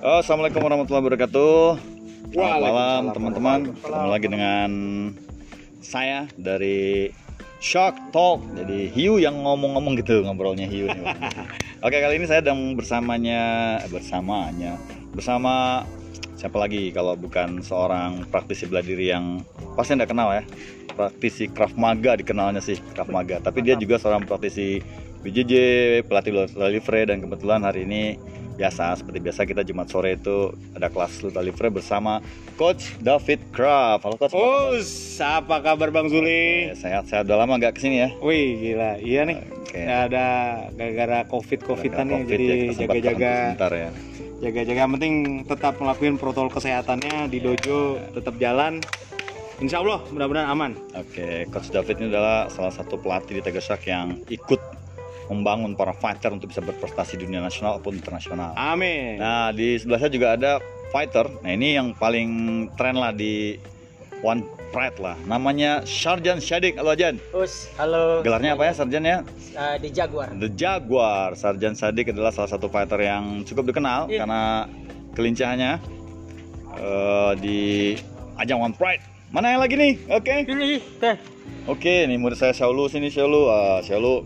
Oh, Assalamualaikum warahmatullahi wabarakatuh. Selamat malam Waalaikumsalam teman-teman. Ketemu lagi dengan saya dari Shark Talk. Jadi Hiu yang ngomong-ngomong gitu ngobrolnya Hiu. Oke, kali ini saya sedang bersamanya eh, bersamanya bersama siapa lagi kalau bukan seorang praktisi bela diri yang pasti anda kenal ya. Praktisi Krav Maga dikenalnya sih Krav Maga, tapi dia juga seorang praktisi BJJ, pelatih Luta Livre dan kebetulan hari ini biasa seperti biasa kita Jumat sore itu ada kelas Luta Livre bersama Coach David Krav. Halo Coach. Oh, apa kabar Bang Zuli? sehat-sehat udah lama nggak ke sini ya? Wih, gila. Iya nih. Oke. Ya ada gara-gara Covid-Covidan nih Covid jadi ya, jaga-jaga ya. jaga-jaga penting tetap ngelakuin protokol kesehatannya di dojo tetap jalan. Insya Allah mudah-mudahan aman. Oke, Coach David ini adalah salah satu pelatih di Tegasak yang ikut membangun para fighter untuk bisa berprestasi di dunia nasional maupun internasional. Amin. Nah, di sebelah saya juga ada fighter. Nah, ini yang paling tren lah di One Pride lah. Namanya Sarjan Shadik. Halo Jan. Us, halo. Gelarnya apa ya Sarjan ya? Uh, di Jaguar. The Jaguar. Sarjan Sadik adalah salah satu fighter yang cukup dikenal Iya. karena kelincahannya eh, di ajang One Pride. Mana yang lagi nih? Oke. Ini, teh. Oke, nih murid saya Shaulu sini Shaulu. Ah, Shaulu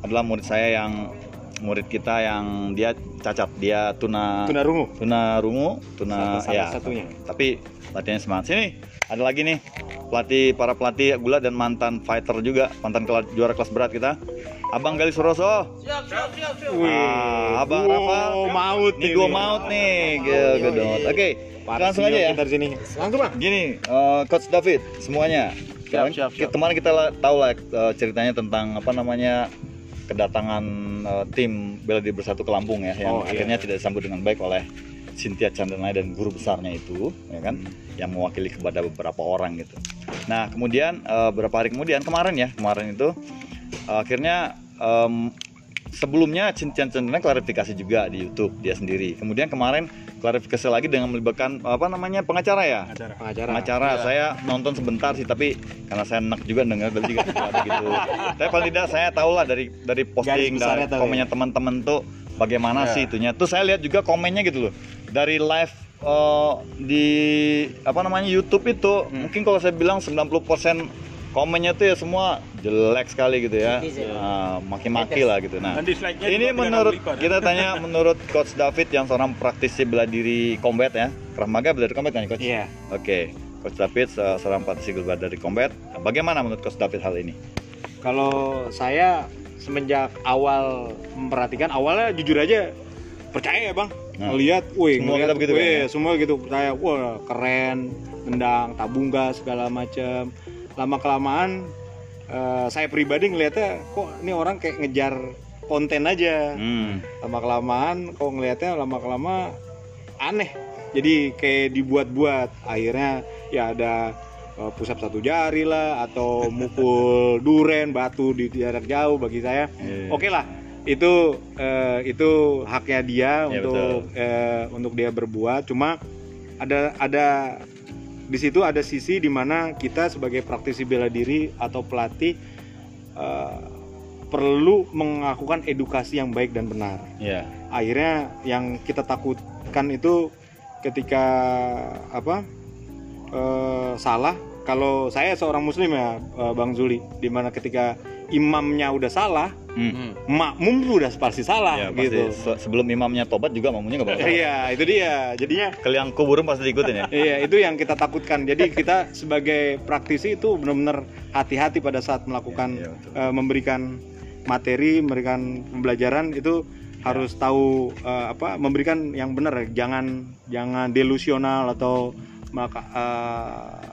adalah murid saya yang murid kita yang dia cacat, dia tuna Tuna rungu. tuna rungu, tuna Salah ya. satunya. Tapi latihannya semangat. Sini, ada lagi nih pelatih para pelatih gula dan mantan fighter juga, mantan kela- juara kelas berat kita. Abang Gali Suroso. Siap, siap, siap, siap. Wih, Ah, Abang wow, Rafa. maut Nih dua maut nih, gitu, gedot. Oke, langsung aja ya. Kita di sini. Langsung Bang. Gini, eh, Coach David, semuanya. Kemarin, siap, siap. kemarin kita la- tahu lah eh, ceritanya tentang apa namanya kedatangan eh, tim bela diri bersatu ke Lampung ya, yang Oh, iya. akhirnya tidak disambut dengan baik oleh Cynthia Chandranaya dan guru besarnya itu, ya kan, yang mewakili kepada beberapa orang gitu. Nah, kemudian eh, beberapa hari kemudian kemarin ya, kemarin itu eh, akhirnya em, sebelumnya Cynthia Chandranaya klarifikasi juga di YouTube dia sendiri. Kemudian kemarin klarifikasi lagi dengan melibatkan apa namanya pengacara ya Acara. Pengacara. pengacara saya nonton sebentar sih tapi karena saya enak juga dengar berarti juga ada gitu tapi paling tidak saya tahu lah dari dari posting dari tahu komennya teman-teman tuh bagaimana Ya. sih itunya tuh saya lihat juga komennya gitu loh dari live eh, di apa namanya YouTube itu Hmm. mungkin kalau saya bilang 90% komennya tuh ya semua jelek sekali gitu ya. Ah, maki-maki lah gitu nah ini menurut Pak. kita tanya menurut coach David yang seorang praktisi bela diri combat ya Krav Maga bela diri combat kan coach Iya. Oke, Coach David se- seorang praktisi bela dari combat. Bagaimana menurut Coach David hal ini? Kalau saya semenjak awal memperhatikan awalnya jujur aja percaya ya bang Nah, ngelihat, wih, semua ngelihat, kita begitu wih, kan, ya? semua gitu percaya, wah keren, tendang, tabung gas segala macam. Lama kelamaan eh, saya pribadi ngelihatnya kok ini orang kayak ngejar konten aja. Hmm, Lama kelamaan kok ngelihatnya lama kelama aneh. Jadi kayak dibuat-buat. Akhirnya ya ada eh, pusat satu jari lah atau mukul duren batu di jarak jauh bagi saya Iya. oke lah itu eh, itu haknya dia Iya, untuk eh, untuk dia berbuat cuma ada ada di situ ada sisi di mana kita sebagai praktisi bela diri atau pelatih eh, perlu melakukan edukasi yang baik dan benar. Ya, akhirnya yang kita takutkan itu ketika apa eh, salah kalau saya seorang muslim ya eh, bang Zuli di mana ketika imamnya udah salah hmm. makmum udah pasti salah ya pasti gitu se- sebelum imamnya tobat juga mamunya nggak bakal. iya itu dia jadinya Keliang kubur pasti diikutin ya. Iya, itu yang kita takutkan. Jadi kita sebagai praktisi itu benar-benar hati-hati pada saat melakukan Iya, betul. eh, memberikan materi, memberikan pembelajaran itu harus tahu eh, apa memberikan yang benar. Jangan jangan delusional atau maka eh,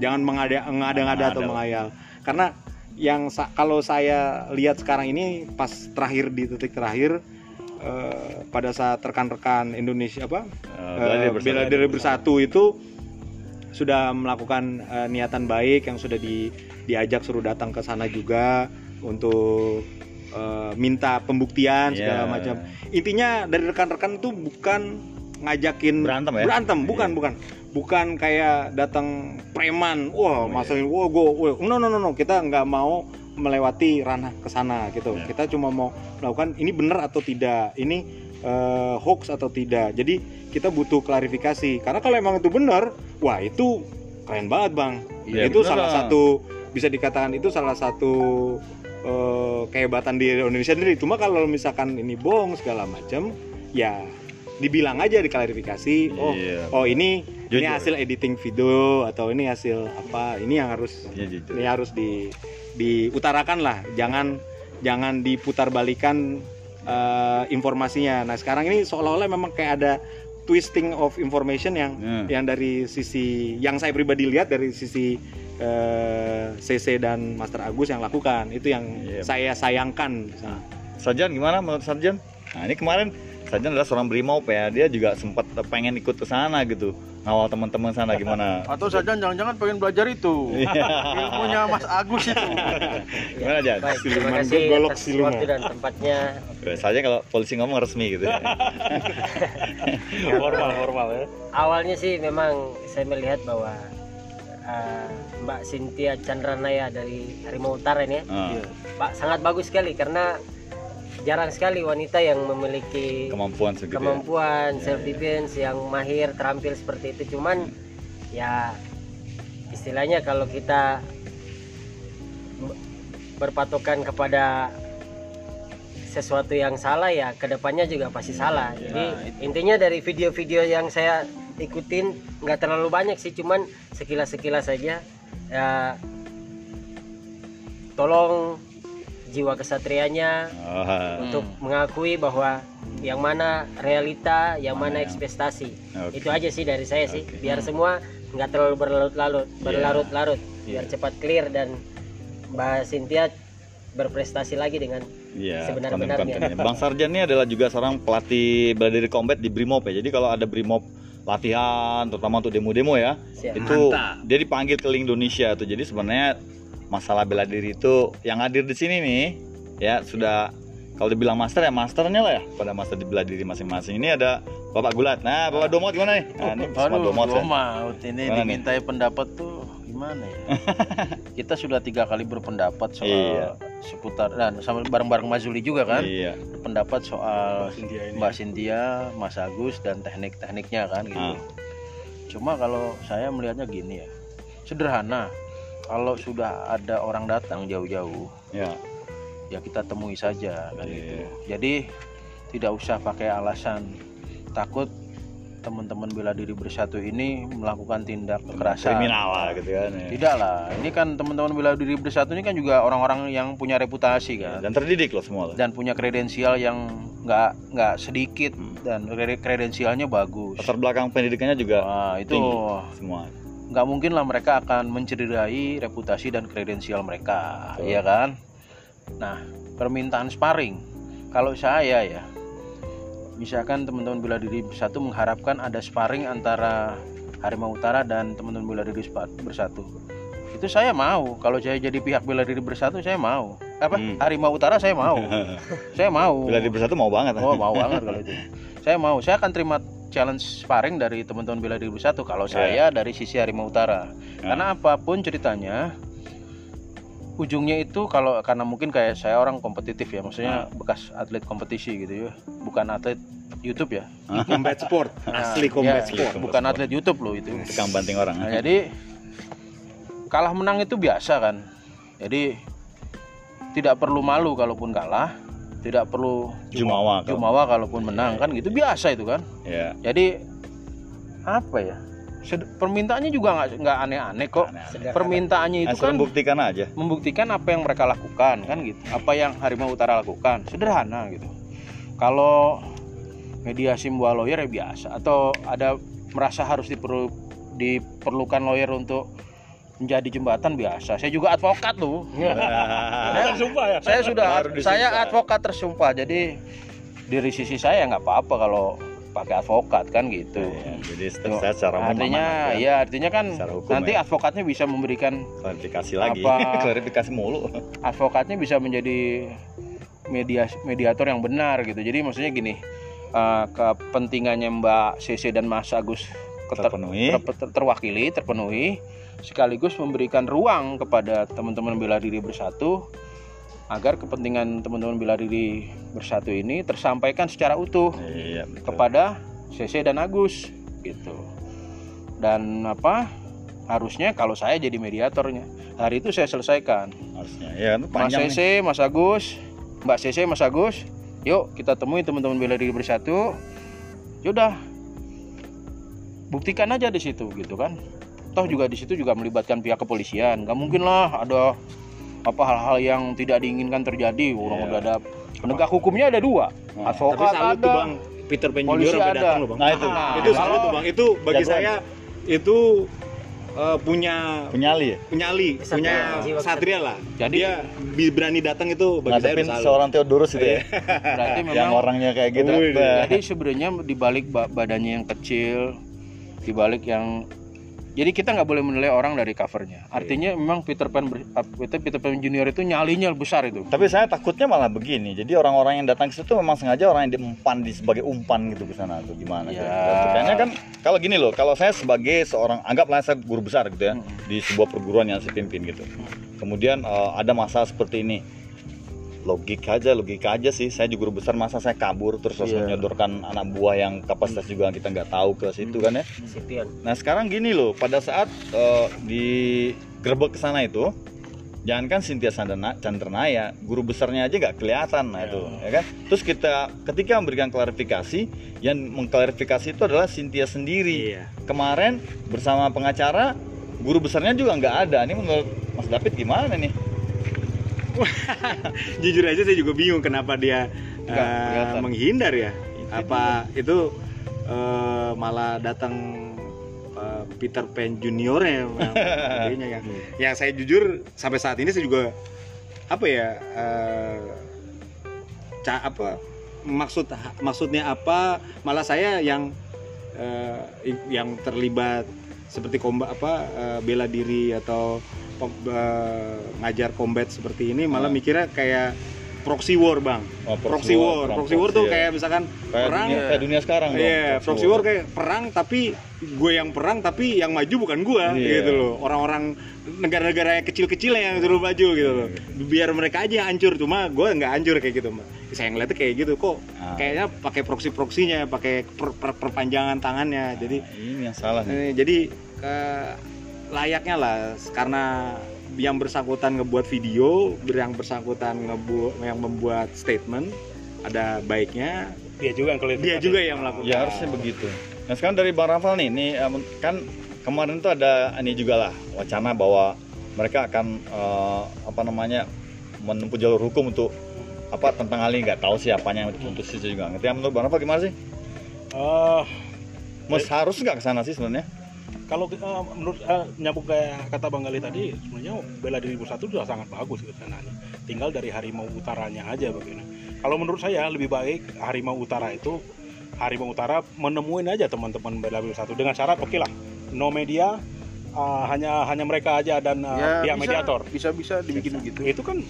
jangan mengada ngada-ngada atau Mengada. menghayal. Karena yang sa- kalau saya lihat sekarang ini pas terakhir di titik terakhir eh, pada saat rekan-rekan Indonesia apa Eh, Eh, bersatu. bela diri bersatu itu sudah melakukan eh, niatan baik yang sudah di, diajak suruh datang ke sana juga untuk eh, minta pembuktian segala Iya. macam. Intinya dari rekan-rekan itu bukan ngajakin Berantem ya? Berantem, bukan, Iya. bukan. Bukan kayak datang preman. Wah, Oh, iya. masain wah gue no no no no, kita nggak mau melewati ranah ke sana gitu. Iya. Kita cuma mau melakukan ini benar atau tidak. Ini eh, hoax atau tidak. Jadi kita butuh klarifikasi. Karena kalau emang itu benar, wah itu keren banget bang. Iya, itu bener, salah satu bisa dikatakan itu salah satu eh, kehebatan di Indonesia sendiri. Cuma kalau misalkan ini bohong segala macam, ya dibilang aja diklarifikasi. Oh, Iya. oh ini ini Jujur. hasil editing video atau ini hasil apa? Ini yang harus jujur. ini harus di diutarakan lah jangan jangan diputar balikan eh, informasinya nah sekarang ini seolah-olah memang kayak ada twisting of information yang Hmm. yang dari sisi yang saya pribadi lihat dari sisi eh, CC dan Master Agus yang lakukan itu yang Iya. saya sayangkan Nah, Sarjan gimana menurut Sarjan? Nah ini kemarin Sarjan adalah seorang brimob ya, dia juga sempat pengen ikut ke sana gitu, ngawal teman-teman sana gimana? Atau saja jangan-jangan pengen belajar itu. Iya. Ilmunya Mas Agus itu. Gimana Siluman kasih golok siluman. dan tempatnya. Saja kalau polisi ngomong resmi gitu. formal formal ya Awalnya sih memang saya melihat bahwa uh, Mbak Cynthia Chandranaya dari Harimau Utara ini ya, Ah, Pak sangat bagus sekali karena jarang sekali wanita yang memiliki kemampuan segitu. ya. kemampuan Ya, self defense yang mahir terampil seperti itu cuman ya istilahnya kalau kita berpatokan kepada sesuatu yang salah ya ke depannya juga pasti salah ya. jadi Nah, itu. intinya dari video-video yang saya ikutin nggak terlalu banyak sih cuman sekilas-sekilas saja ya tolong jiwa kesatrianya Ah, untuk mengakui bahwa yang mana realita, yang mana Mana ekspektasi. oke. Itu aja sih dari saya sih. Biar semua nggak terlalu berlarut-larut, berlarut-larut, biar Iya. cepat clear dan Mbak Cynthia berprestasi lagi dengan Iya, Sebenar-benarnya. konten-kontennya. Bang Sarjan ini adalah juga seorang pelatih bela diri combat di Brimob ya. Jadi kalau ada Brimob latihan, terutama untuk demo-demo ya, siap. itu Mantap. dia dipanggil keliling Indonesia tuh. Jadi sebenarnya masalah bela diri itu yang hadir di sini nih, ya sudah kalau dibilang master ya masternya lah ya pada master di bela diri masing-masing. Ini ada Bapak Gulat. Nah, Bapak Domot gimana nih? Nah, ini Aduh, Domot ya. Ini Gimana nih? dimintai pendapat tuh gimana ya? Kita sudah tiga kali berpendapat soal Iya. seputar dan sama bareng-bareng Mas Zuli juga kan Iya. pendapat soal Cynthia ini. Mbak Cynthia, Mas Agus dan teknik-tekniknya kan gitu. Ah. Cuma kalau saya melihatnya gini ya, sederhana. Kalau sudah ada orang datang jauh-jauh, Ya. ya kita temui saja kan Iya. gitu. Jadi tidak usah pakai alasan takut teman-teman bela diri bersatu ini melakukan tindak kekerasan. Kriminal lah gitu kan. ya. Tidak lah, ini kan teman-teman bela diri bersatu ini kan juga orang-orang yang punya reputasi kan Dan terdidik loh semua. loh. dan punya kredensial yang nggak nggak sedikit Hmm. dan kre- kredensialnya bagus. Latar belakang pendidikannya juga Nah, itu tinggi. semua. Nggak mungkin lah mereka akan mencederai reputasi dan kredensial mereka, Betul. ya kan? Nah, permintaan sparring, kalau saya ya, misalkan teman-teman bela diri bersatu mengharapkan ada sparring antara Harimau Utara dan teman-teman bela diri bersatu, itu saya mau. Kalau saya jadi pihak bela diri bersatu, saya mau. Apa? Hmm. Harimau Utara saya mau, saya mau. Bela diri bersatu mau banget. Oh mau banget kalau itu. Saya mau, saya akan terima challenge sparring dari teman-teman bela diri bersatu kalau Ya. saya dari sisi Harimau Utara. Karena apa pun ceritanya, ujungnya itu kalau karena mungkin kayak saya orang kompetitif ya, maksudnya bekas atlet kompetisi gitu ya, bukan atlet YouTube ya. combat sport asli Nah, combat ya, sport bukan atlet YouTube loh itu. Tukang banting orang. Nah, jadi kalah menang itu biasa kan. Jadi tidak perlu malu kalaupun kalah, tidak perlu Jumawa. kalau- jumawa kalaupun menang kan gitu biasa itu kan Ya. jadi apa ya permintaannya juga nggak nggak aneh-aneh kok Aneh-aneh. Sederhana. permintaannya itu Asal kan membuktikan aja. membuktikan apa yang mereka lakukan kan gitu apa yang Harimau Utara lakukan sederhana gitu kalau mediasi membawa lawyer ya biasa atau ada merasa harus diperlu diperlukan lawyer untuk menjadi jembatan biasa. Saya juga advokat loh Nah, sumpah ya. saya sudah saya advokat tersumpah. Jadi dari sisi saya nggak apa-apa kalau pakai advokat kan gitu. Ya, jadi saya secara artinya ya. artinya kan hukum nanti ya. advokatnya bisa memberikan klarifikasi lagi. Apa- klarifikasi mulu. advokatnya bisa menjadi media mediator yang benar gitu. Jadi maksudnya gini eh, kepentingannya Mbak CC dan Mas Agus keter- terpenuhi. ter- ter- terwakili terpenuhi sekaligus memberikan ruang kepada teman-teman bela diri bersatu agar kepentingan teman-teman bela diri bersatu ini tersampaikan secara utuh Iya, betul. kepada CC dan Agus gitu. Dan apa? Harusnya kalau saya jadi mediatornya, hari itu saya selesaikan. harusnya. Ya, Mas panjang nih. CC, Mas Agus, Mbak CC, Mas Agus, yuk kita temui teman-teman bela diri bersatu. Yaudah, buktikan aja di situ gitu kan. Toh juga di situ juga melibatkan pihak kepolisian. Gak mungkin lah ada apa hal-hal yang tidak diinginkan terjadi. Orang Iya. udah ada penegak hukumnya ada dua, Nah, Tapi advokat salut ada. tuh bang, Peter Pan Junior sampai datang loh bang. Nah, itu. Nah, itu salut tuh bang. Itu bagi saya itu eh, punya Penyali ya? penyali, Satria, punya satria lah. Jadi- dia berani datang itu bagi saya udah salut. seorang Theodorus itu ya. Berarti yang memang orangnya kayak gitu. Jadi sebenarnya di balik ba- badannya yang kecil, di balik yang jadi kita nggak boleh menilai orang dari covernya. Artinya memang Peter Pan uh, Peter, Peter Pan Junior itu nyalinya besar itu. Tapi saya takutnya malah begini. Jadi orang-orang yang datang ke situ memang sengaja orang yang diumpan di sebagai umpan gitu ke sana atau gimana Ya. kira-kira. Kayaknya kan kalau gini loh, kalau saya sebagai seorang anggaplah saya guru besar gitu ya Hmm. di sebuah perguruan yang saya pimpin gitu. Kemudian eh, ada masalah seperti ini. Logika aja, logika aja sih. Saya juga guru besar masa saya kabur terus harus Iya. menyodorkan anak buah yang kapasitas juga kita nggak tahu ke situ kan ya. Nah sekarang gini loh, pada saat eh, di gerbek ke sana itu, jangankan Cynthia Sandana, Chandranaya, guru besarnya aja nggak kelihatan, nah itu, ya kan? Terus kita ketika memberikan klarifikasi, yang mengklarifikasi itu adalah Cynthia sendiri. Iya. Kemarin bersama pengacara, guru besarnya juga nggak ada. Ini menurut Mas David gimana nih? Jujur aja saya juga bingung kenapa dia Nggak eh, kelihatan. menghindar ya. Apa itu eh, malah datang eh, Peter Pan Junior ya yang yang saya jujur sampai saat ini saya juga apa ya eh, ca apa maksud maksudnya apa malah saya yang eh, i- yang terlibat seperti kombat apa eh, bela diri atau eh, ngajar combat seperti ini malah Hmm. mikirnya kayak proxy war bang Oh, proxy war perang proxy war tuh ya. kayak misalkan kayak perang dunia, kayak dunia sekarang. Iya, proxy war kayak perang tapi gue yang perang tapi yang maju bukan gue Iya. gitu loh. Orang-orang negara-negara yang kecil-kecil yang suruh maju gitu loh. Biar mereka aja hancur cuma gue nggak hancur kayak gitu. Mbak. Saya ngeliatnya kayak gitu kok. Ah. Kayaknya pakai proxy-proxinya, pakai per- per- perpanjangan tangannya. Jadi Ini yang salah nih. eh, jadi ke layaknya lah karena yang bersangkutan ngebuat video, yang bersangkutan ngebu yang membuat statement ada baiknya dia juga yang klarifikasi. dia juga yang melakukan. Ya harusnya begitu. Nah sekarang dari Bang Rafal nih, nih em, kan kemarin tuh ada ini juga lah wacana bahwa mereka akan eh, apa namanya menempuh jalur hukum untuk apa tentang hal ini nggak tahu siapanya yang dituntut sih juga ngerti. Ya, menurut Bang Rafal gimana sih? Eh, Mas harus nggak ke sana sih sebenarnya? kalau eh, menurut eh, nyambung kayak kata Bang Gali tadi sebenarnya bela diri bersatu sudah sangat bagus ke sana nih. Tinggal dari harimau utaranya aja begini. Kalau menurut saya lebih baik harimau utara itu harimau utara menemuin aja teman-teman bela diri bersatu dengan syarat oke lah no media eh, hanya hanya mereka aja dan eh, Ya, pihak bisa, mediator. bisa bisa dibikin begitu. Itu kan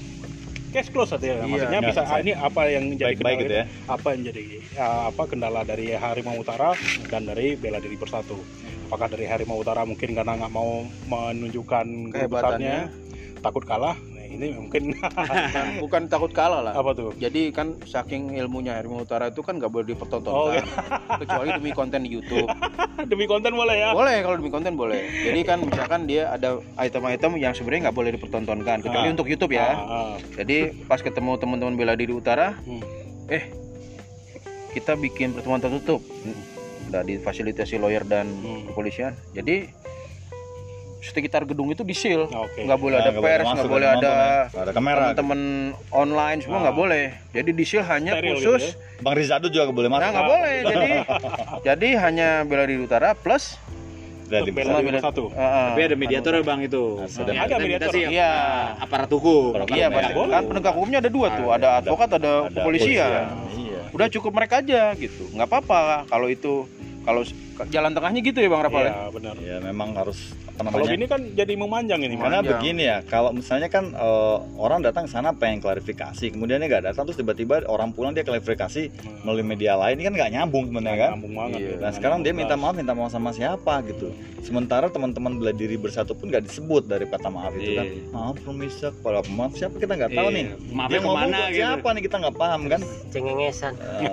case close saja Iya, maksudnya bisa ah, ini apa yang jadi Baik-baik gitu ya. apa yang jadi uh, apa kendala dari harimau utara dan dari bela diri bersatu? Apakah dari harimau utara mungkin karena nggak mau menunjukkan Kehebatannya. takut kalah ini mungkin Bukan, bukan takut kalah lah. apa tuh Jadi kan saking ilmunya harimau utara itu kan nggak boleh Oh, dipertontonkan, kecuali demi konten di YouTube. demi konten boleh ya Boleh kalau demi konten boleh. Jadi kan misalkan dia ada item-item yang sebenarnya nggak boleh dipertontonkan, kecuali Ah. untuk YouTube ya. Ah, ah. Jadi pas ketemu teman-teman bela diri utara, Hmm. eh kita bikin pertemuan tertutup, udah difasilitasi lawyer dan Hmm. kepolisian. Jadi sekitar gedung itu disil, Oke. nggak boleh Nah, ada nggak boleh pers, nggak boleh ada ya. Ada kamera. teman-teman online semua nggak Ah. boleh. Jadi disil hanya Steril khusus gitu ya. Bang Rizado juga nggak boleh masuk. Nah nggak boleh. Jadi jadi hanya bela diri utara plus Dari bela diri uh, uh, Tapi ada mediator ya bang itu. Nah, ada minta mediator. sih Iya. aparat hukum. Aparat Iya hukum, pasti. ya. Kan penegak hukumnya ada dua tuh, ada advokat, ada, Ada kepolisian. Iya. Udah cukup mereka aja gitu. Nggak apa-apa kalau itu Kalau jalan tengahnya gitu ya Bang Rapal ya? Iya, benar. Ya memang harus apa Kalau namanya? gini kan jadi memanjang ini, Karena begini ya, kalau misalnya kan eh, orang datang ke sana pengen klarifikasi, kemudian dia nggak datang terus tiba-tiba orang pulang dia klarifikasi melalui media lain, ini kan nggak nyambung sebenarnya kan? Nyambung banget. Iya. ya, Nah sekarang dia minta maaf, minta maaf sama siapa gitu. Sementara teman-teman bela diri bersatu pun nggak disebut dari kata maaf itu kan. Iya. Maaf Rumisa, kepada maaf siapa kita nggak tahu Iya. nih. Maafnya dia ngomong buat gitu. siapa nih kita nggak paham kan? cengengesan Eh,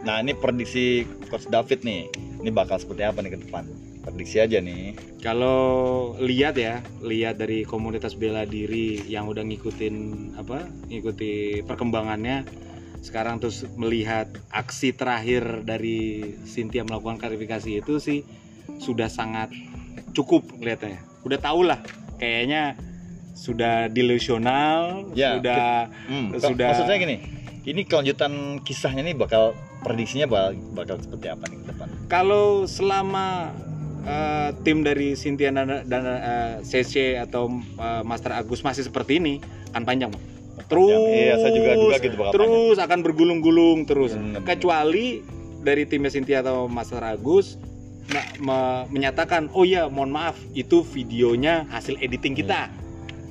nah ini prediksi Coach David nih, ini bakal seperti apa nih ke depan? Prediksi aja nih. Kalau lihat ya, lihat dari komunitas bela diri yang udah ngikutin apa, ngikuti perkembangannya, sekarang terus melihat aksi terakhir dari Cynthia melakukan klarifikasi itu sih sudah sangat cukup kelihatannya. Udah tau lah, kayaknya sudah delusional, Ya, sudah Hmm, Sudah- Maksud saya gini, ini kelanjutan kisahnya nih bakal prediksinya bakal, bakal seperti apa nih? Kalau selama eh, tim dari Cynthia dan, dan eh, CC atau eh, Master Agus masih seperti ini akan panjang Bang. terus Iya, saya juga duga gitu bakal terus akan bergulung-gulung terus. Hmm. kecuali dari timnya Cynthia atau Master Agus me- me- menyatakan oh ya mohon maaf itu videonya hasil editing kita.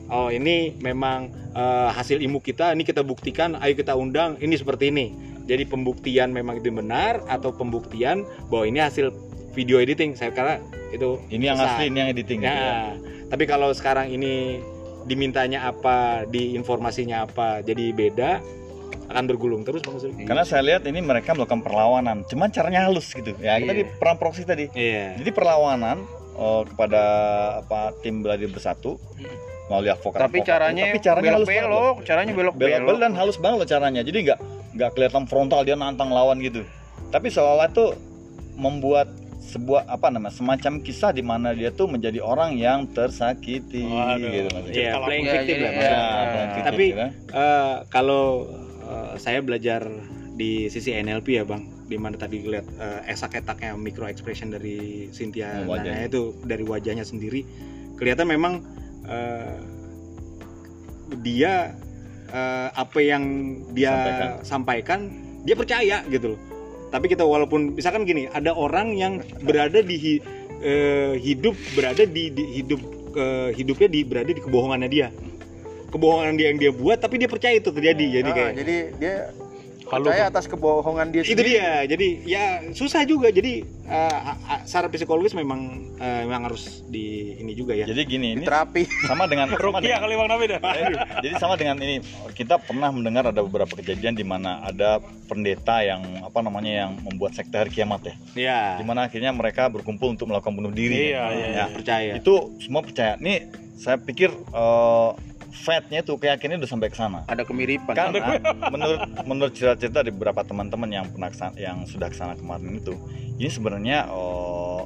Oh ini memang eh, hasil ilmu kita. Ini kita buktikan ayo kita undang ini seperti ini jadi pembuktian memang itu benar atau pembuktian bahwa ini hasil video editing saya kira itu Ini yang asli, ini yang editing. gitu ya. Ya, tapi kalau sekarang ini dimintanya apa, di informasinya apa, jadi beda, akan bergulung terus Bang Sri. Karena saya lihat ini mereka melakukan perlawanan, cuman caranya halus gitu. Ya, kita Iya. di perang proksi tadi. Iya. Jadi perlawanan eh, kepada apa tim bela diri bersatu melalui advokat. Tapi advokat. caranya, tapi caranya halus banget loh. belok-belok, caranya belok-belok. belok-belok dan halus banget loh caranya. Jadi nggak nggak kelihatan frontal dia nantang lawan gitu. Tapi seolah itu membuat sebuah apa namanya semacam kisah di mana dia tuh menjadi orang yang tersakiti Waduh. gitu maksudnya. Iya, Kalau- playing Iya, victim lah. iya. Ya, victim Tapi kan. Eh, kalau eh, saya belajar di sisi NLP ya bang, di mana tadi lihat eh, esak-etaknya micro expression dari Cynthia Oh, wajahnya. Nana itu dari wajahnya sendiri kelihatan memang eh, dia eh, apa yang dia Sampaikan. sampaikan. dia percaya gitu loh. Tapi kita walaupun misalkan gini, ada orang yang berada di hi- eh, hidup berada di, di hidup eh, hidupnya di berada di kebohongannya dia kebohongan dia yang dia buat tapi dia percaya itu terjadi jadi Nah, kayak jadi dia percaya atas kebohongan dia itu sendiri. dia jadi ya susah juga jadi eh, a- secara psikologis memang eh, memang harus di ini juga ya Jadi gini, ini Terapi. sama dengan sama Rukia dengan, kali Bang David ya. jadi sama dengan ini kita pernah mendengar ada beberapa kejadian di mana ada pendeta yang apa namanya yang membuat sekte hari kiamat ya. ya Di mana akhirnya mereka berkumpul untuk melakukan bunuh diri. Iya, iya, Ya, percaya Itu semua percaya. Nih saya pikir eh, fatnya tuh keyakinannya udah sampai ke sana. Ada kemiripan. Kan ah, menurut menurut cerita-cerita dari beberapa teman-teman yang pernah ke sana, yang sudah ke sana kemarin itu, ini sebenarnya oh,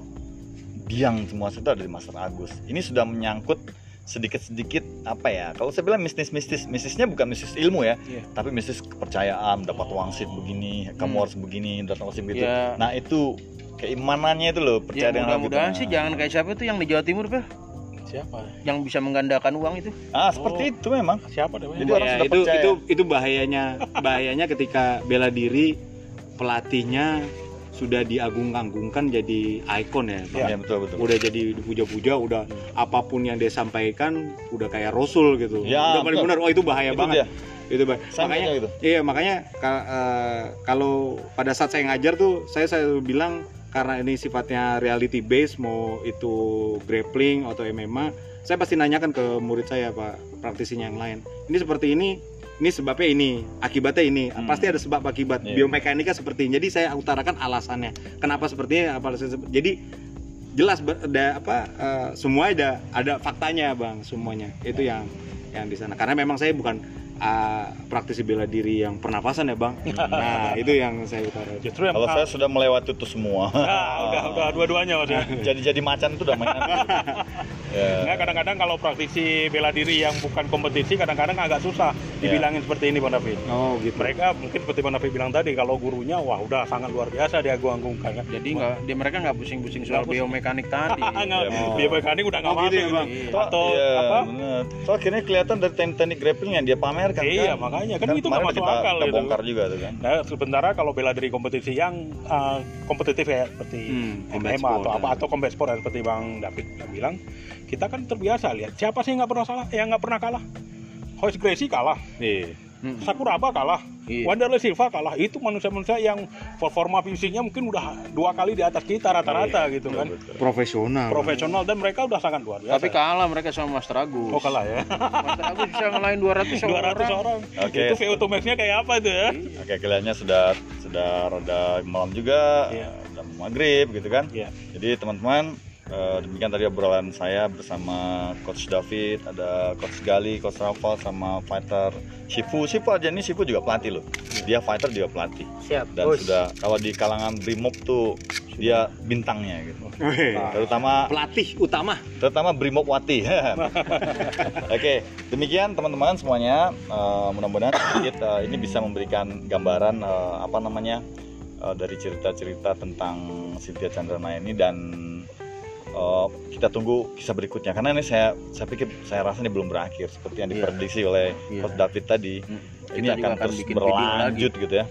biang semua itu ada di Master Agus. Ini sudah menyangkut sedikit-sedikit apa ya? Kalau saya bilang mistis-mistis, mistisnya bukan mistis ilmu ya, Iya. tapi mistis kepercayaan, dapat wangsit begini, kamu Hmm. harus begini, dapat wangsit begitu. Ya. Nah itu keimanannya itu loh Ya percaya dengan hal gitu. mudah-mudahan sih jangan kayak siapa tuh yang di Jawa Timur, Pel. Siapa? Yang bisa menggandakan uang itu. Ah seperti itu memang. Siapa namanya? Jadi orang Ya, sudah itu percaya. itu itu bahayanya bahayanya ketika bela diri pelatihnya sudah diagung-agungkan jadi ikon ya Bang. Ya, betul betul. udah jadi dipuja-puja udah apa pun yang dia sampaikan udah kayak rasul gitu Ya, udah benar-benar oh itu bahaya Itu banget dia. itu bah- makanya gitu. iya makanya ka- eh, kalau pada saat saya ngajar tuh saya saya bilang karena ini sifatnya reality based mau itu grappling atau MMA saya pasti nanyakan ke murid saya pak praktisinya yang lain. Ini seperti ini ini sebabnya ini akibatnya ini. Hmm. pasti ada sebab akibat. Iya. biomekanika seperti ini. Jadi saya utarakan alasannya. Kenapa seperti ini? Apa jadi jelas ber- ada apa eh, semua ada ada faktanya bang semuanya. Itu yang yang di sana. Karena memang saya bukan eh, praktisi bela diri yang pernapasan ya bang nah itu yang saya utarakan Justru yang Kalau saya sudah melewati itu semua. Ah, udah udah dua-duanya maksudnya. jadi jadi macan itu udah mainan. Ya. Nggak, kadang-kadang kalau praktisi bela diri yang bukan kompetisi kadang-kadang agak susah dibilangin seperti ini Bang David. Oh gitu. Mereka mungkin seperti Bang David bilang tadi kalau gurunya wah udah sangat luar biasa dia agung-agungkan kan. Jadi nggak, dia mereka nggak pusing-pusing soal biomekanik tadi. Nggak, Oh. Dia mekanik udah nggak Oh, gitu masuk ya, Bang? Atau iya, apa? bener. So akhirnya kelihatan dari teknik-teknik grappling yang dia Iya, kan. makanya. Kan itu kemarin nggak masuk kita, akal kita itu. bongkar juga tuh kan. Nah, sementara kalau bela diri kompetisi yang uh, kompetitif ya seperti Hmm, MMA sport, atau apa ya. atau combat sport ya, seperti Bang David bilang, kita kan terbiasa lihat siapa sih yang nggak pernah salah, yang nggak pernah kalah. Hoist Gracie kalah, Iya. Hmm. Sakuraba kalah, Iya. Wanderlei Silva kalah. Itu manusia-manusia yang performa fisiknya mungkin udah dua kali di atas kita rata-rata gitu kan. Profesional. Profesional dan mereka udah sangat luar biasa. Tapi kalah mereka sama Mas Tragus. Oh kalah ya. Mas Tragus bisa ngelain 200 orang. 200 orang. Oke. Itu VO to max-nya kayak apa itu ya? Oke, kelihatannya sudah sudah rada malam juga, Iya. udah maghrib gitu kan. Iya. Jadi teman-teman eh, demikian tadi obrolan saya bersama Coach David, ada Coach Gali, Coach Rafael sama fighter Shifu. Shifu aja nih Shifu juga pelatih loh. Dia fighter juga pelatih. Siap. Dan Bos. sudah kalau di kalangan Brimob tuh dia bintangnya gitu. Terutama Pelatih utama. terutama Brimob Wati. Oke, demikian teman-teman semuanya. Eh, mudah-mudahan sedikit eh, ini bisa memberikan gambaran eh, apa namanya eh, dari cerita-cerita tentang Cynthia Chandrana ini dan eh, kita tunggu kisah berikutnya karena ini saya saya pikir saya rasa ini belum berakhir seperti yang Iya. diprediksi oleh Iya. Coach David tadi. Hmm. Ini akan akan terus bikin video berlanjut gitu ya.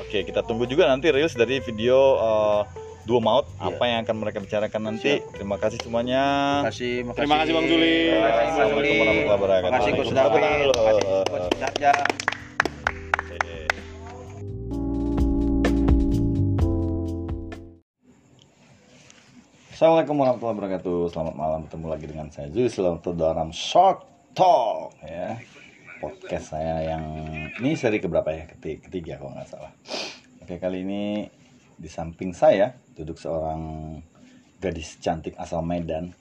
Oke, kita tunggu juga nanti rilis dari video eh, dua maut Iya. apa yang akan mereka bicarakan nanti. Terima kasih semuanya. Terima kasih, makasih. Terima kasih, Bang Juli. Terima kasih, Bang Juli. Terima kasih Coach Waalaikumsalam. David. Terima kasih Coach Darja. Assalamualaikum warahmatullahi wabarakatuh. Selamat malam ketemu lagi dengan saya Zul Selamat dalam Shock Talk ya. Podcast saya yang ini seri keberapa ya? Ketiga, ketiga kalau nggak salah. Oke kali ini di samping saya duduk seorang gadis cantik asal Medan.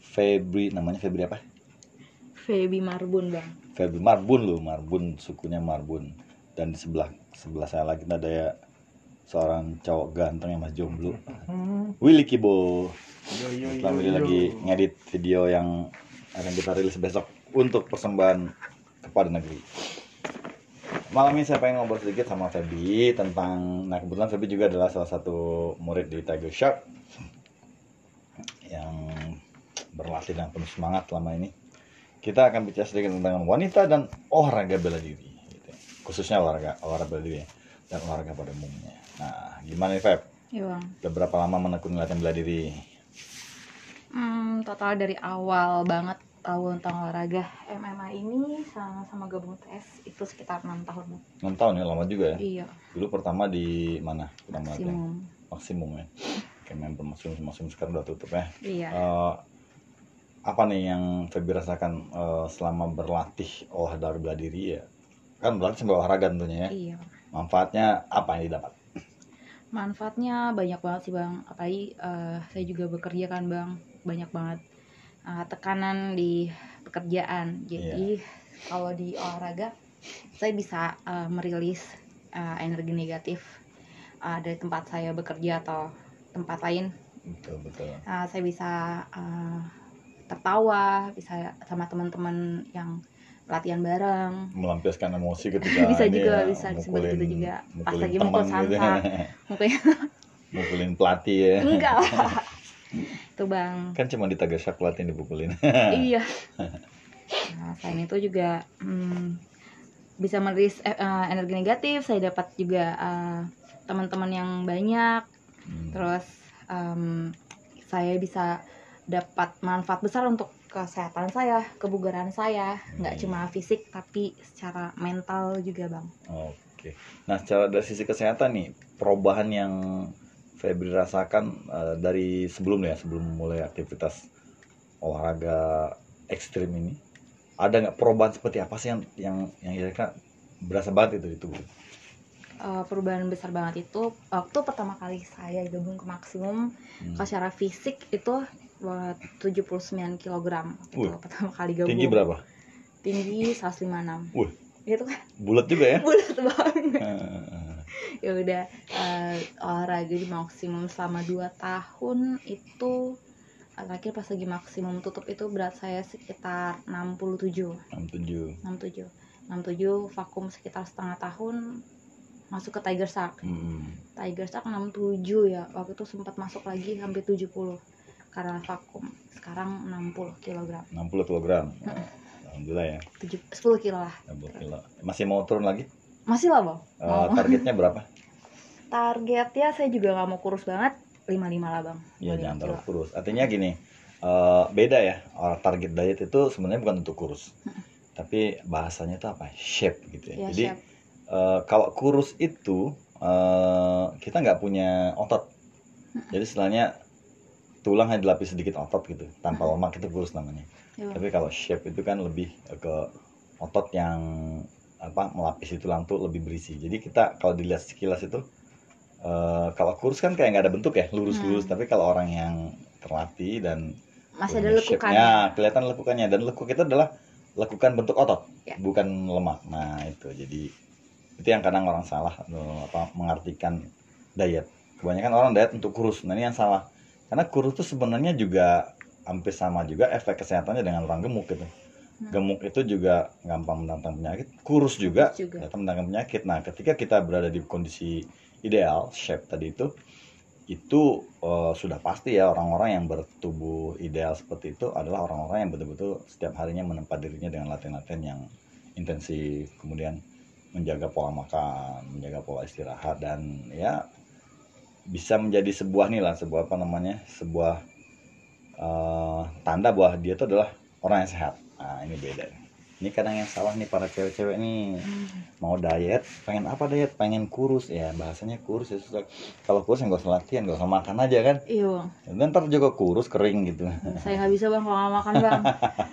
Febri namanya Febri apa? Feby Marbun bang Febri Marbun loh, Marbun sukunya Marbun. Dan di sebelah sebelah saya lagi ada ya seorang cowok ganteng yang masih jomblo. Willy Kibo. Sekarang Willy lagi ngedit video yang akan kita rilis besok untuk persembahan kepada negeri. Malam ini saya pengen ngobrol sedikit sama Feby tentang, nah kebetulan Feby juga adalah salah satu murid di Tiger Shark yang berlatih dengan penuh semangat selama ini kita akan bicara sedikit tentang wanita dan olahraga bela diri gitu. khususnya olahraga olahraga bela diri dan olahraga pada umumnya nah gimana nih Feb? Iya bang. Udah berapa lama menekuni latihan bela diri? Hmm, Total dari awal banget tahu tentang olahraga MMA ini sama, sama gabung tes itu sekitar 6 tahun. 6 tahun ya lama juga ya? Iya. Dulu pertama di mana? Pertama latihan? Maksimum. Maksimum ya. Oke member maksimum maksimum sekarang udah tutup ya. Iya. Eh, apa nih yang Feby rasakan eh, selama berlatih olahraga bela diri ya? Kan berlatih sambil olahraga tentunya ya. Iya. Manfaatnya apa yang didapat manfaatnya banyak banget sih bang. Apalagi eh, saya juga bekerja kan bang banyak banget. Eh, tekanan di pekerjaan. Jadi kalau di olahraga saya bisa eh, merilis eh, energi negatif eh, dari tempat saya bekerja atau tempat lain. Betul betul. Eh, saya bisa eh, tertawa bisa sama teman-teman yang latihan bareng. Melampiaskan emosi ketika Bisa ini juga, ya, bisa seperti mukulin, itu juga. Pas mukulin lagi mukul gitu samsak. mungkin mukulin pelatih ya. Enggak lah. Itu bang. Kan cuma ditagesak pelatih yang dipukulin. Iya. Nah, selain itu juga hmm, bisa merilis eh, eh, energi negatif. Saya dapat juga eh, teman-teman yang banyak. Hmm. terus em, saya bisa dapat manfaat besar untuk kesehatan saya kebugaran saya nggak Hmm. cuma fisik tapi secara mental juga bang oke nah secara dari sisi kesehatan nih perubahan yang Febri rasakan eh, dari sebelum ya sebelum mulai aktivitas olahraga ekstrim ini ada nggak perubahan seperti apa sih yang yang yang kira-kira berasa banget itu di tubuh Eh, perubahan besar banget itu waktu pertama kali saya gabung ke maksimum Hmm. secara fisik itu 79 kg itu pertama kali gabung. tinggi berapa? Tinggi 156 Wih. itu kan. Bulat juga ya? Bulat banget. Eh, ya udah eh, olahraga di maksimum selama 2 tahun itu terakhir pas lagi maksimum tutup itu berat saya sekitar 67 67 67 67 vakum sekitar setengah tahun masuk ke Tiger Shark. Hmm. Tiger Shark 67 ya waktu itu sempat masuk lagi hampir 70 karena vakum. Sekarang 60 kg 60 kg alhamdulillah ya. 7, 10 kilo lah. 60 kilo. Masih mau turun lagi? Masih lah bang Eh, Mau. targetnya berapa? Targetnya saya juga nggak mau kurus banget. 55 lah bang. Ya 55 jangan terlalu kurus. Artinya gini eh, beda ya. Orang target diet itu sebenarnya bukan untuk kurus. Tapi bahasanya itu apa? Shape gitu ya, ya jadi eh, kalau kurus itu eh, kita nggak punya otot. Jadi istilahnya tulang hanya dilapis sedikit otot gitu tanpa lemak itu kurus namanya. Ya, tapi kalau shape itu kan lebih ke otot yang apa melapis itu tulang tuh lebih berisi. Jadi kita kalau dilihat sekilas itu eh, kalau kurus kan kayak nggak ada bentuk ya lurus-lurus. Hmm. tapi kalau orang yang terlatih dan masih ada lekukannya kelihatan lekukannya. Dan lekuk itu adalah lekukan bentuk otot Ya. bukan lemak. Nah itu. Jadi itu yang kadang orang salah eh, apa mengartikan diet. Kebanyakan orang diet untuk kurus. Nah ini yang salah karena kurus itu sebenarnya juga hampir sama juga efek kesehatannya dengan orang gemuk gitu Hmm. gemuk itu juga gampang menantang penyakit kurus juga, Kurus juga. datang menantang penyakit nah ketika kita berada di kondisi ideal shape tadi itu itu eh, sudah pasti ya orang-orang yang bertubuh ideal seperti itu adalah orang-orang yang betul-betul setiap harinya menempa dirinya dengan latihan-latihan yang intensif kemudian menjaga pola makan menjaga pola istirahat dan ya bisa menjadi sebuah nih lah sebuah apa namanya sebuah eh, tanda bahwa dia itu adalah orang yang sehat. Nah ini beda ini kadang yang salah nih para cewek-cewek nih. Hmm. mau diet pengen apa diet? Pengen kurus. Ya bahasanya kurus ya susah. Kalau kurus ya nggak usah latihan nggak usah makan aja kan? Iya. Bang dan ntar juga kurus kering gitu. Saya nggak bisa bang kalau nggak makan bang.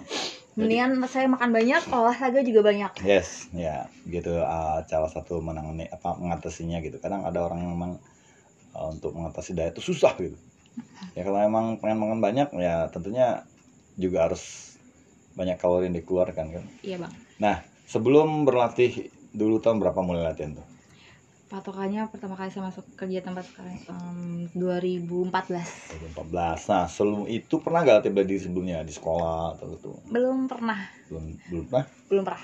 Mendingan saya makan banyak olahraga juga banyak. Yes ya gitu. Uh, salah satu menangani apa mengatasinya gitu. Kadang ada orang yang memang uh, untuk mengatasi diet itu susah gitu. Ya kalau emang pengen makan banyak ya tentunya juga harus banyak kalori yang dikeluarkan kan? Iya bang. Nah sebelum berlatih dulu tahun berapa mulai latihan tuh? Patokannya pertama kali saya masuk kerja tempat sekarang em, 2014 2014 nah sebelum itu pernah gak bela diri sebelumnya? Di sekolah atau itu belum pernah. Belum belum pernah? Belum pernah.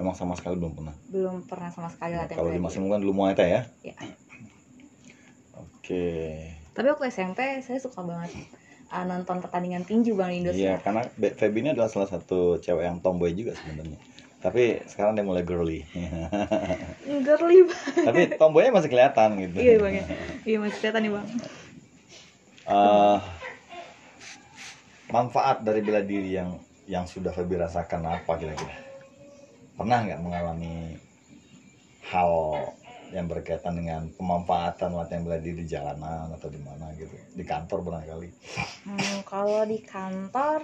Emang sama sekali belum pernah? Belum pernah sama sekali Nah, latihan kalau di bela Mas diri. Imung kan dulu Muay Thai ya. Iya. Oke tapi waktu SMP saya suka banget ah, nonton pertandingan tinju bang di Iya, karena Feby ini adalah salah satu cewek yang tomboy juga sebenarnya. Tapi sekarang dia mulai girly. girly banget Tapi tomboynya masih kelihatan gitu. iya bang ya iya masih kelihatan nih bang Eh, manfaat dari bela diri yang yang sudah Feby rasakan apa kira-kira? Pernah nggak mengalami hal yang berkaitan dengan pemanfaatan latihan bela diri di jalanan atau di mana gitu? Di kantor barangkali. Hmm, kalau di kantor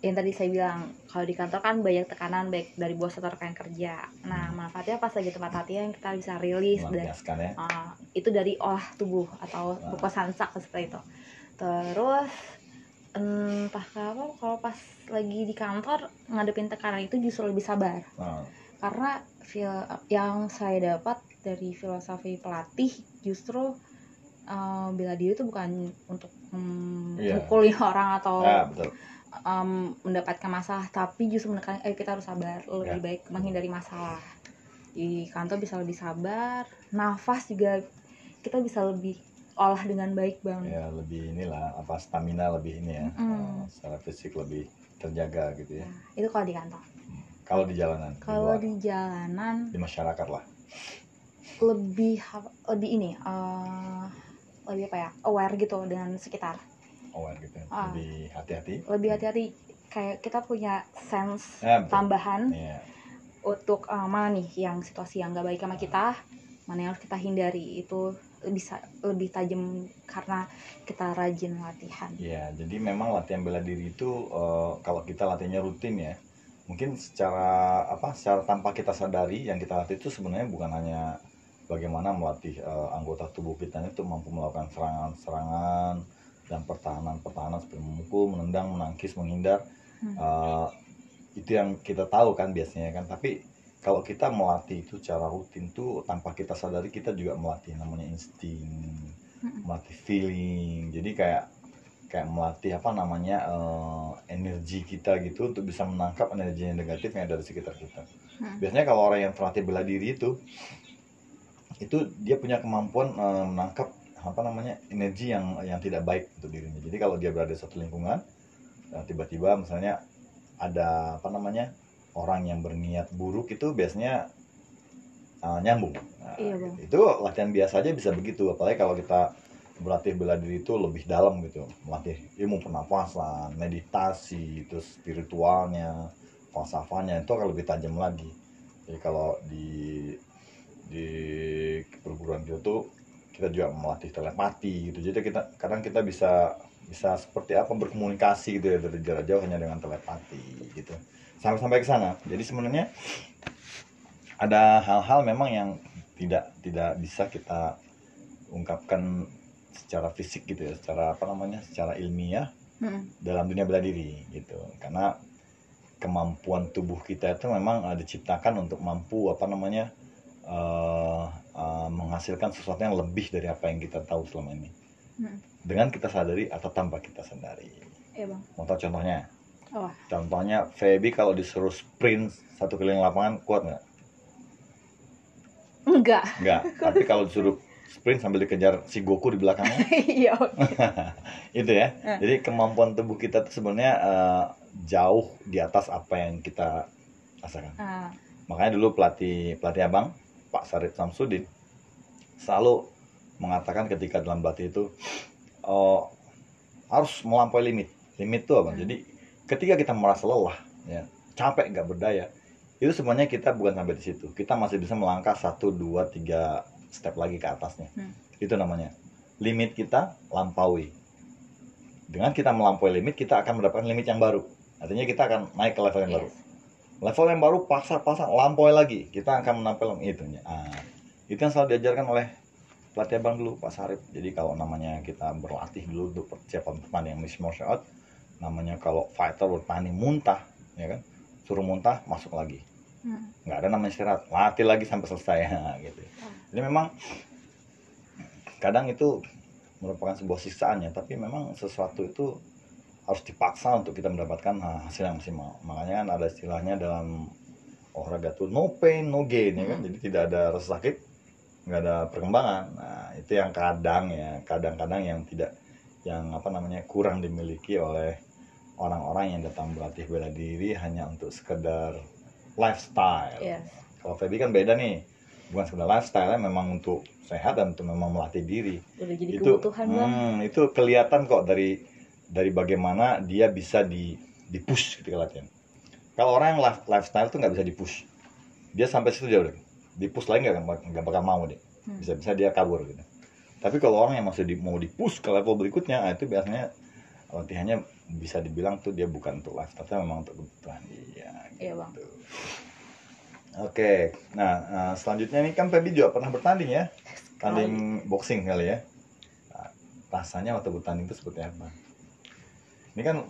yang tadi saya bilang kalau di kantor kan banyak tekanan baik dari bos atau rekan kerja nah manfaatnya pas lagi tempat latihan kita bisa rilis dan ya. Ah, itu dari olah tubuh atau Ah. buku sansak seperti itu terus entah kenapa kalau pas lagi di kantor ngadepin tekanan itu justru lebih sabar Nah, karena fil yang saya dapat dari filosofi pelatih justru eh, bela diri itu bukan untuk Iya. mukulin orang atau ya, betul. em, mendapatkan masalah tapi justru menekan eh kita harus sabar lebih Ya. baik menghindari masalah di kantor bisa lebih sabar nafas juga kita bisa lebih olah dengan baik bang ya lebih inilah apa stamina lebih ini ya Mm. secara fisik lebih terjaga gitu ya Nah, itu kalau di kantor kalau di jalanan di kalau luar, di jalanan di masyarakat lah lebih lebih ini eh, lebih apa ya aware gitu dengan sekitar aware gitu ya. Ah. lebih hati-hati lebih hati-hati kayak kita punya sense ya tambahan Iya. untuk eh, mana nih yang situasi yang gak baik sama kita mana yang harus kita hindari itu bisa lebih tajam karena kita rajin latihan Iya, jadi memang latihan bela diri itu eh, kalau kita latihannya rutin ya, mungkin secara apa, secara tanpa kita sadari yang kita latih itu sebenarnya bukan hanya bagaimana melatih eh, anggota tubuh kita itu mampu melakukan serangan-serangan dan pertahanan-pertahanan seperti memukul, menendang, menangkis, menghindar. Hmm. Eh, itu yang kita tahu kan biasanya kan, tapi kalau kita melatih itu secara rutin tuh tanpa kita sadari kita juga melatih namanya insting Mm-mm. melatih feeling jadi kayak kayak melatih apa namanya eh, energi kita gitu untuk bisa menangkap energi yang negatif yang ada di sekitar kita. Hmm. Biasanya kalau orang yang terlatih bela diri itu itu dia punya kemampuan eh, menangkap apa namanya energi yang yang tidak baik untuk dirinya. Jadi kalau dia berada di satu lingkungan nah, tiba-tiba misalnya ada apa namanya orang yang berniat buruk itu biasanya eh, nyambung. Nah, Iya, Bang. Itu latihan biasa aja bisa begitu apalagi kalau kita berlatih bela diri itu lebih dalam gitu melatih ilmu pernapasan meditasi terus spiritualnya falsafahnya itu akan lebih tajam lagi jadi kalau di di perguruan kita tuh kita juga melatih telepati gitu. Jadi kita kadang kita bisa bisa seperti apa berkomunikasi gitu ya dari jarak jauh hanya dengan telepati gitu. Sampai sampai ke sana. Jadi sebenarnya ada hal-hal memang yang tidak tidak bisa kita ungkapkan secara fisik gitu ya secara apa namanya secara ilmiah Hmm. dalam dunia bela diri gitu. Karena kemampuan tubuh kita itu memang diciptakan untuk mampu apa namanya uh, uh, menghasilkan sesuatu yang lebih dari apa yang kita tahu selama ini Hmm. dengan kita sadari atau tanpa kita sadari Iya bang. mau tahu contohnya Oh. contohnya Feby kalau disuruh sprint satu keliling lapangan kuat nggak Enggak. nggak tapi kalau disuruh sprint sambil dikejar si Goku di belakangnya Iya. oke. itu ya. Eh. Jadi kemampuan tubuh kita tuh sebenarnya eh, jauh di atas apa yang kita rasakan. Ah, Makanya dulu pelatih pelatih abang Pak Sarip Samsudin selalu mengatakan ketika dalam pelatih itu oh, harus melampaui limit. Limit itu apa? Hmm. Jadi ketika kita merasa lelah, ya capek nggak berdaya, itu sebenarnya kita bukan sampai di situ. Kita masih bisa melangkah satu, dua, tiga step lagi ke atasnya. Hmm. Itu namanya limit kita lampaui. Dengan kita melampaui limit, kita akan mendapatkan limit yang baru. Artinya kita akan naik ke level yang baru yes. Level yang baru pasang-pasang lampaui lagi. Kita akan menampil itu ah, itu yang selalu diajarkan oleh pelatih abang dulu Pak Sarip. Jadi kalau namanya kita berlatih dulu untuk persiapan pertandingan mixed martial art namanya kalau fighter bertanding muntah ya kan? Suruh muntah masuk lagi. Hmm. nggak ada namanya istirahat latih lagi sampai selesai. Gitu. Jadi memang kadang itu merupakan sebuah siksaan ya tapi memang sesuatu itu harus dipaksa untuk kita mendapatkan hasil yang maksimal. Makanya kan ada istilahnya dalam olahraga tuh no pain no gain ya kan? Jadi tidak ada rasa sakit nggak ada perkembangan. Nah itu yang kadang ya kadang-kadang yang tidak yang apa namanya kurang dimiliki oleh orang-orang yang datang berlatih bela diri hanya untuk sekedar lifestyle. Yes. kalau Feby kan beda nih. Bukan sekedar lifestyle memang untuk sehat dan untuk memang melatih diri. Udah jadi itu kebutuhan hmm, itu kelihatan kok dari dari bagaimana dia bisa di di push ketika latihan kalau orang yang life- lifestyle tuh nggak bisa di push dia sampai situ dia udah di push lagi nggak nggak bakal mau deh Hmm. bisa bisa dia kabur gitu tapi kalau orang yang masih di, mau di push ke level berikutnya ah, itu biasanya latihannya bisa dibilang tuh dia bukan untuk lifestyle tapi memang untuk kebutuhan iya Iya bang. gitu. Oke, nah eh, selanjutnya ini kan Feby juga pernah bertanding ya, tanding boxing kali ya. Nah, rasanya waktu bertanding itu seperti apa? Ini kan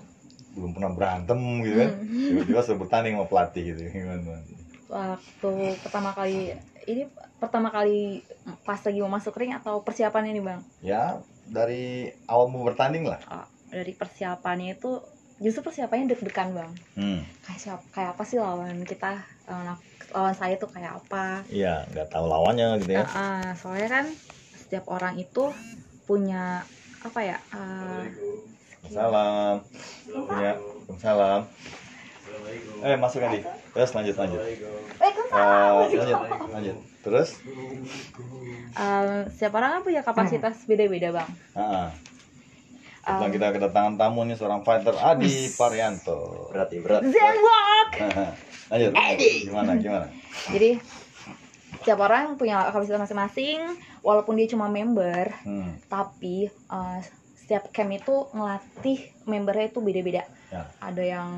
belum pernah berantem gitu kan, Hmm. tiba-tiba sudah bertanding sama pelatih gitu, gimana? Waktu pertama kali ini pertama kali pas lagi mau masuk ring atau persiapan ini bang? Ya dari awal mau bertanding lah. Oh, dari persiapannya itu justru persiapannya deg-degan bang. Hmm. Kayak siapa, kayak apa sih lawan kita? Lawan, lawan saya tuh kayak apa? Iya, nggak tahu lawannya gitu ya. Ah, ah, soalnya kan setiap orang itu punya apa ya? ah, Salam. Ya, salam. Eh masuk Andi. Terus lanjut lanjut. Eh, lanjut lanjut. Terus? ah, setiap orang kan punya kapasitas beda-beda bang. Ah, Ah, Setelah kita kedatangan tamu nih seorang fighter Adi Parianto. Berarti berat. Zenwalk! Lanjut. Gimana gimana? Jadi setiap orang punya kapasitas masing-masing, walaupun dia cuma member, Hmm. tapi uh, setiap camp itu ngelatih membernya itu beda-beda. Ya. Ada yang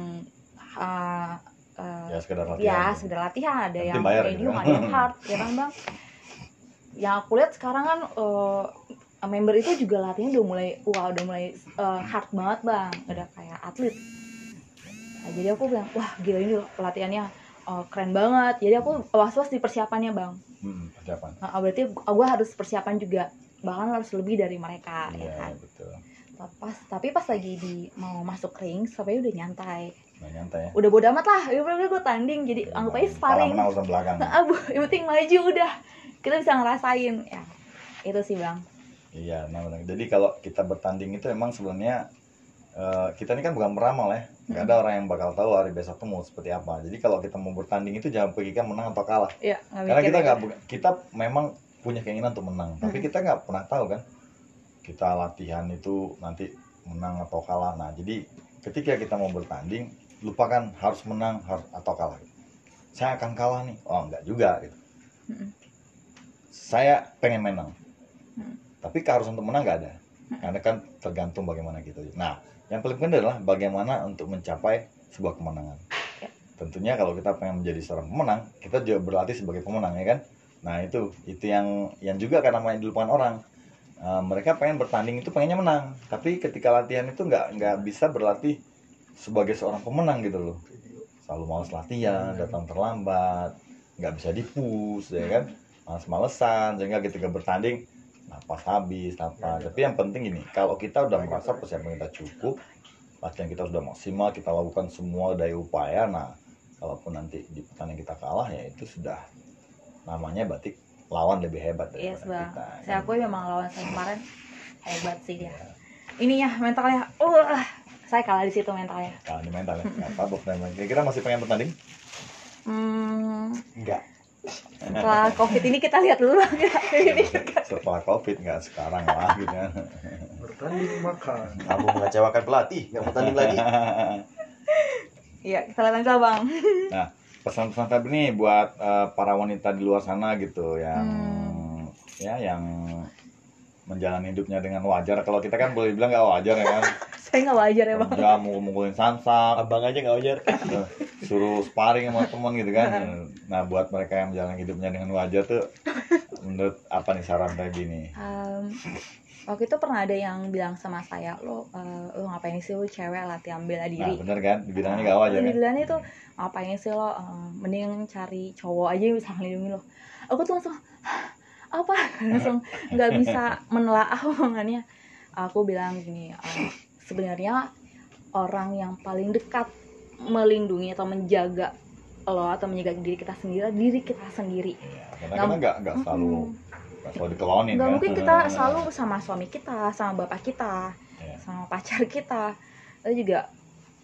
uh, uh, Ya sekedar ya latihan. sudah latihan, ada Nanti yang bayar medium, gitu. ada yang hard, ya kan bang? Yang aku lihat sekarang kan uh, member itu juga latihannya udah mulai, wah udah mulai uh, hard banget bang, udah kayak atlet. Nah, jadi aku bilang, wah gila ini pelatihannya uh, keren banget. Jadi aku was-was di persiapannya bang. Hmm, persiapan. Nah, berarti gue harus persiapan juga bahkan harus lebih dari mereka ya Iya, kan betul. lepas tapi pas lagi di mau masuk ring sampai udah nyantai Nggak nyantai ya udah bodo amat lah ya udah gue tanding jadi anggap aja sparring belakang Nah, abu yang penting maju udah kita bisa ngerasain ya itu sih bang Iya, nah benar. Jadi kalau kita bertanding itu emang sebenarnya eh, kita ini kan bukan meramal ya. Nggak ada orang yang bakal tahu hari besok tuh mau seperti apa. Jadi kalau kita mau bertanding itu jangan pikirkan menang atau kalah. ya Karena kita ya. nggak kita memang punya keinginan untuk menang, tapi Hmm. kita nggak pernah tahu kan. Kita latihan itu nanti menang atau kalah. Nah, jadi ketika kita mau bertanding, lupakan harus menang harus atau kalah. Saya akan kalah nih. Oh, enggak juga gitu. Mm-mm. Saya pengen menang. Hmm. Tapi keharusan untuk menang nggak ada. Karena kan tergantung bagaimana gitu. Nah, yang paling penting adalah bagaimana untuk mencapai sebuah kemenangan. Ya. Tentunya kalau kita pengen menjadi seorang pemenang, kita juga berlatih sebagai pemenang ya kan. Nah itu itu yang yang juga kan namanya dilupakan orang. Eh, mereka pengen bertanding itu pengennya menang, tapi ketika latihan itu nggak nggak bisa berlatih sebagai seorang pemenang gitu loh. Selalu malas latihan, datang terlambat, nggak bisa dipus ya kan, males-malesan sehingga ketika bertanding napas habis apa. Tapi yang penting ini, kalau kita udah merasa persiapan kita cukup, latihan kita sudah maksimal, kita lakukan semua daya upaya, nah kalaupun nanti di pertandingan kita kalah ya itu sudah namanya berarti lawan lebih hebat daripada Yes bang, kita. saya akui memang lawan saya kemarin hebat sih dia. Ininya mentalnya, uh, saya kalah di situ mentalnya. Kalau di mental ya, nggak apa-apa. pertandingan. Kira-kira masih pengen bertanding? Hmm, Enggak. setelah covid ini kita lihat dulu ya. ini. Setelah covid nggak sekarang lah gitu kan. bertanding maka Kamu mengecewakan pelatih, nggak mau tanding lagi. Iya, kita lihat aja bang. Pesan-pesan Febri nih buat eh, para wanita di luar sana gitu yang Hmm. ya yang menjalani hidupnya dengan wajar. Kalau kita kan boleh bilang nggak wajar ya kan. saya nggak wajar ya bang. Kerja mukul-mukulin sansak, Abang aja nggak wajar. suruh sparring sama teman gitu kan. Nah, buat mereka yang menjalani hidupnya dengan wajar tuh menurut apa nih saran Febri nih? Em, waktu itu pernah ada yang bilang sama saya, lo, eh, lo ngapain sih lo cewek latihan bela Nah, diri? bener kan? Dibilangnya nggak wajar kan? Dibilangnya itu ngapain sih lo? eh, mending cari cowok aja yang bisa ngelindungi lo. Aku tuh langsung "Hah, apa? langsung nggak bisa menelaah omongannya. Aku bilang gini, eh, sebenarnya orang yang paling dekat melindungi atau menjaga lo atau menjaga diri kita sendiri diri kita sendiri. Iya, karena Nggak- kita nggak nggak selalu Mm-mm. nggak selalu dikelonin nggak kan? mungkin kita selalu sama suami kita sama bapak kita Iya. sama pacar kita itu juga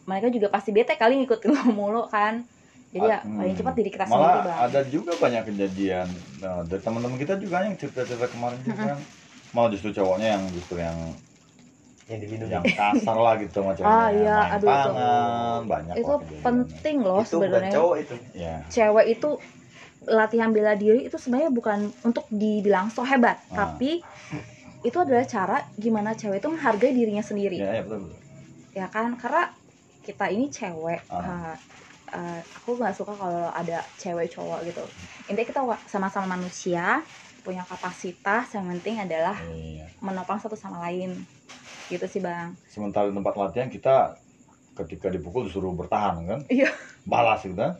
mereka juga pasti bete kali ngikutin lo mulu kan jadi ya Hmm. paling cepat diri kita sendiri Malah bang ada juga banyak kejadian nah, dari teman-teman kita juga yang cerita-cerita kemarin juga kan malah justru cowoknya yang justru yang Yang dilindungi. yang kasar lah gitu sama ceweknya Ah, iya, main aduh, itu. tangan banyak itu lah kejadiannya. penting loh itu sebenarnya cowok itu. ya cewek itu latihan bela diri itu sebenarnya bukan untuk dibilang so hebat Ah. tapi itu adalah cara gimana cewek itu menghargai dirinya sendiri ya, ya betul betul ya kan karena kita ini cewek Ah. uh, uh, aku nggak suka kalau ada cewek cowok gitu. Intinya kita sama-sama manusia punya kapasitas yang penting adalah iya. menopang satu sama lain. Gitu sih bang. Sementara di tempat latihan kita ketika dipukul disuruh bertahan kan? Iya. balas gitu kan?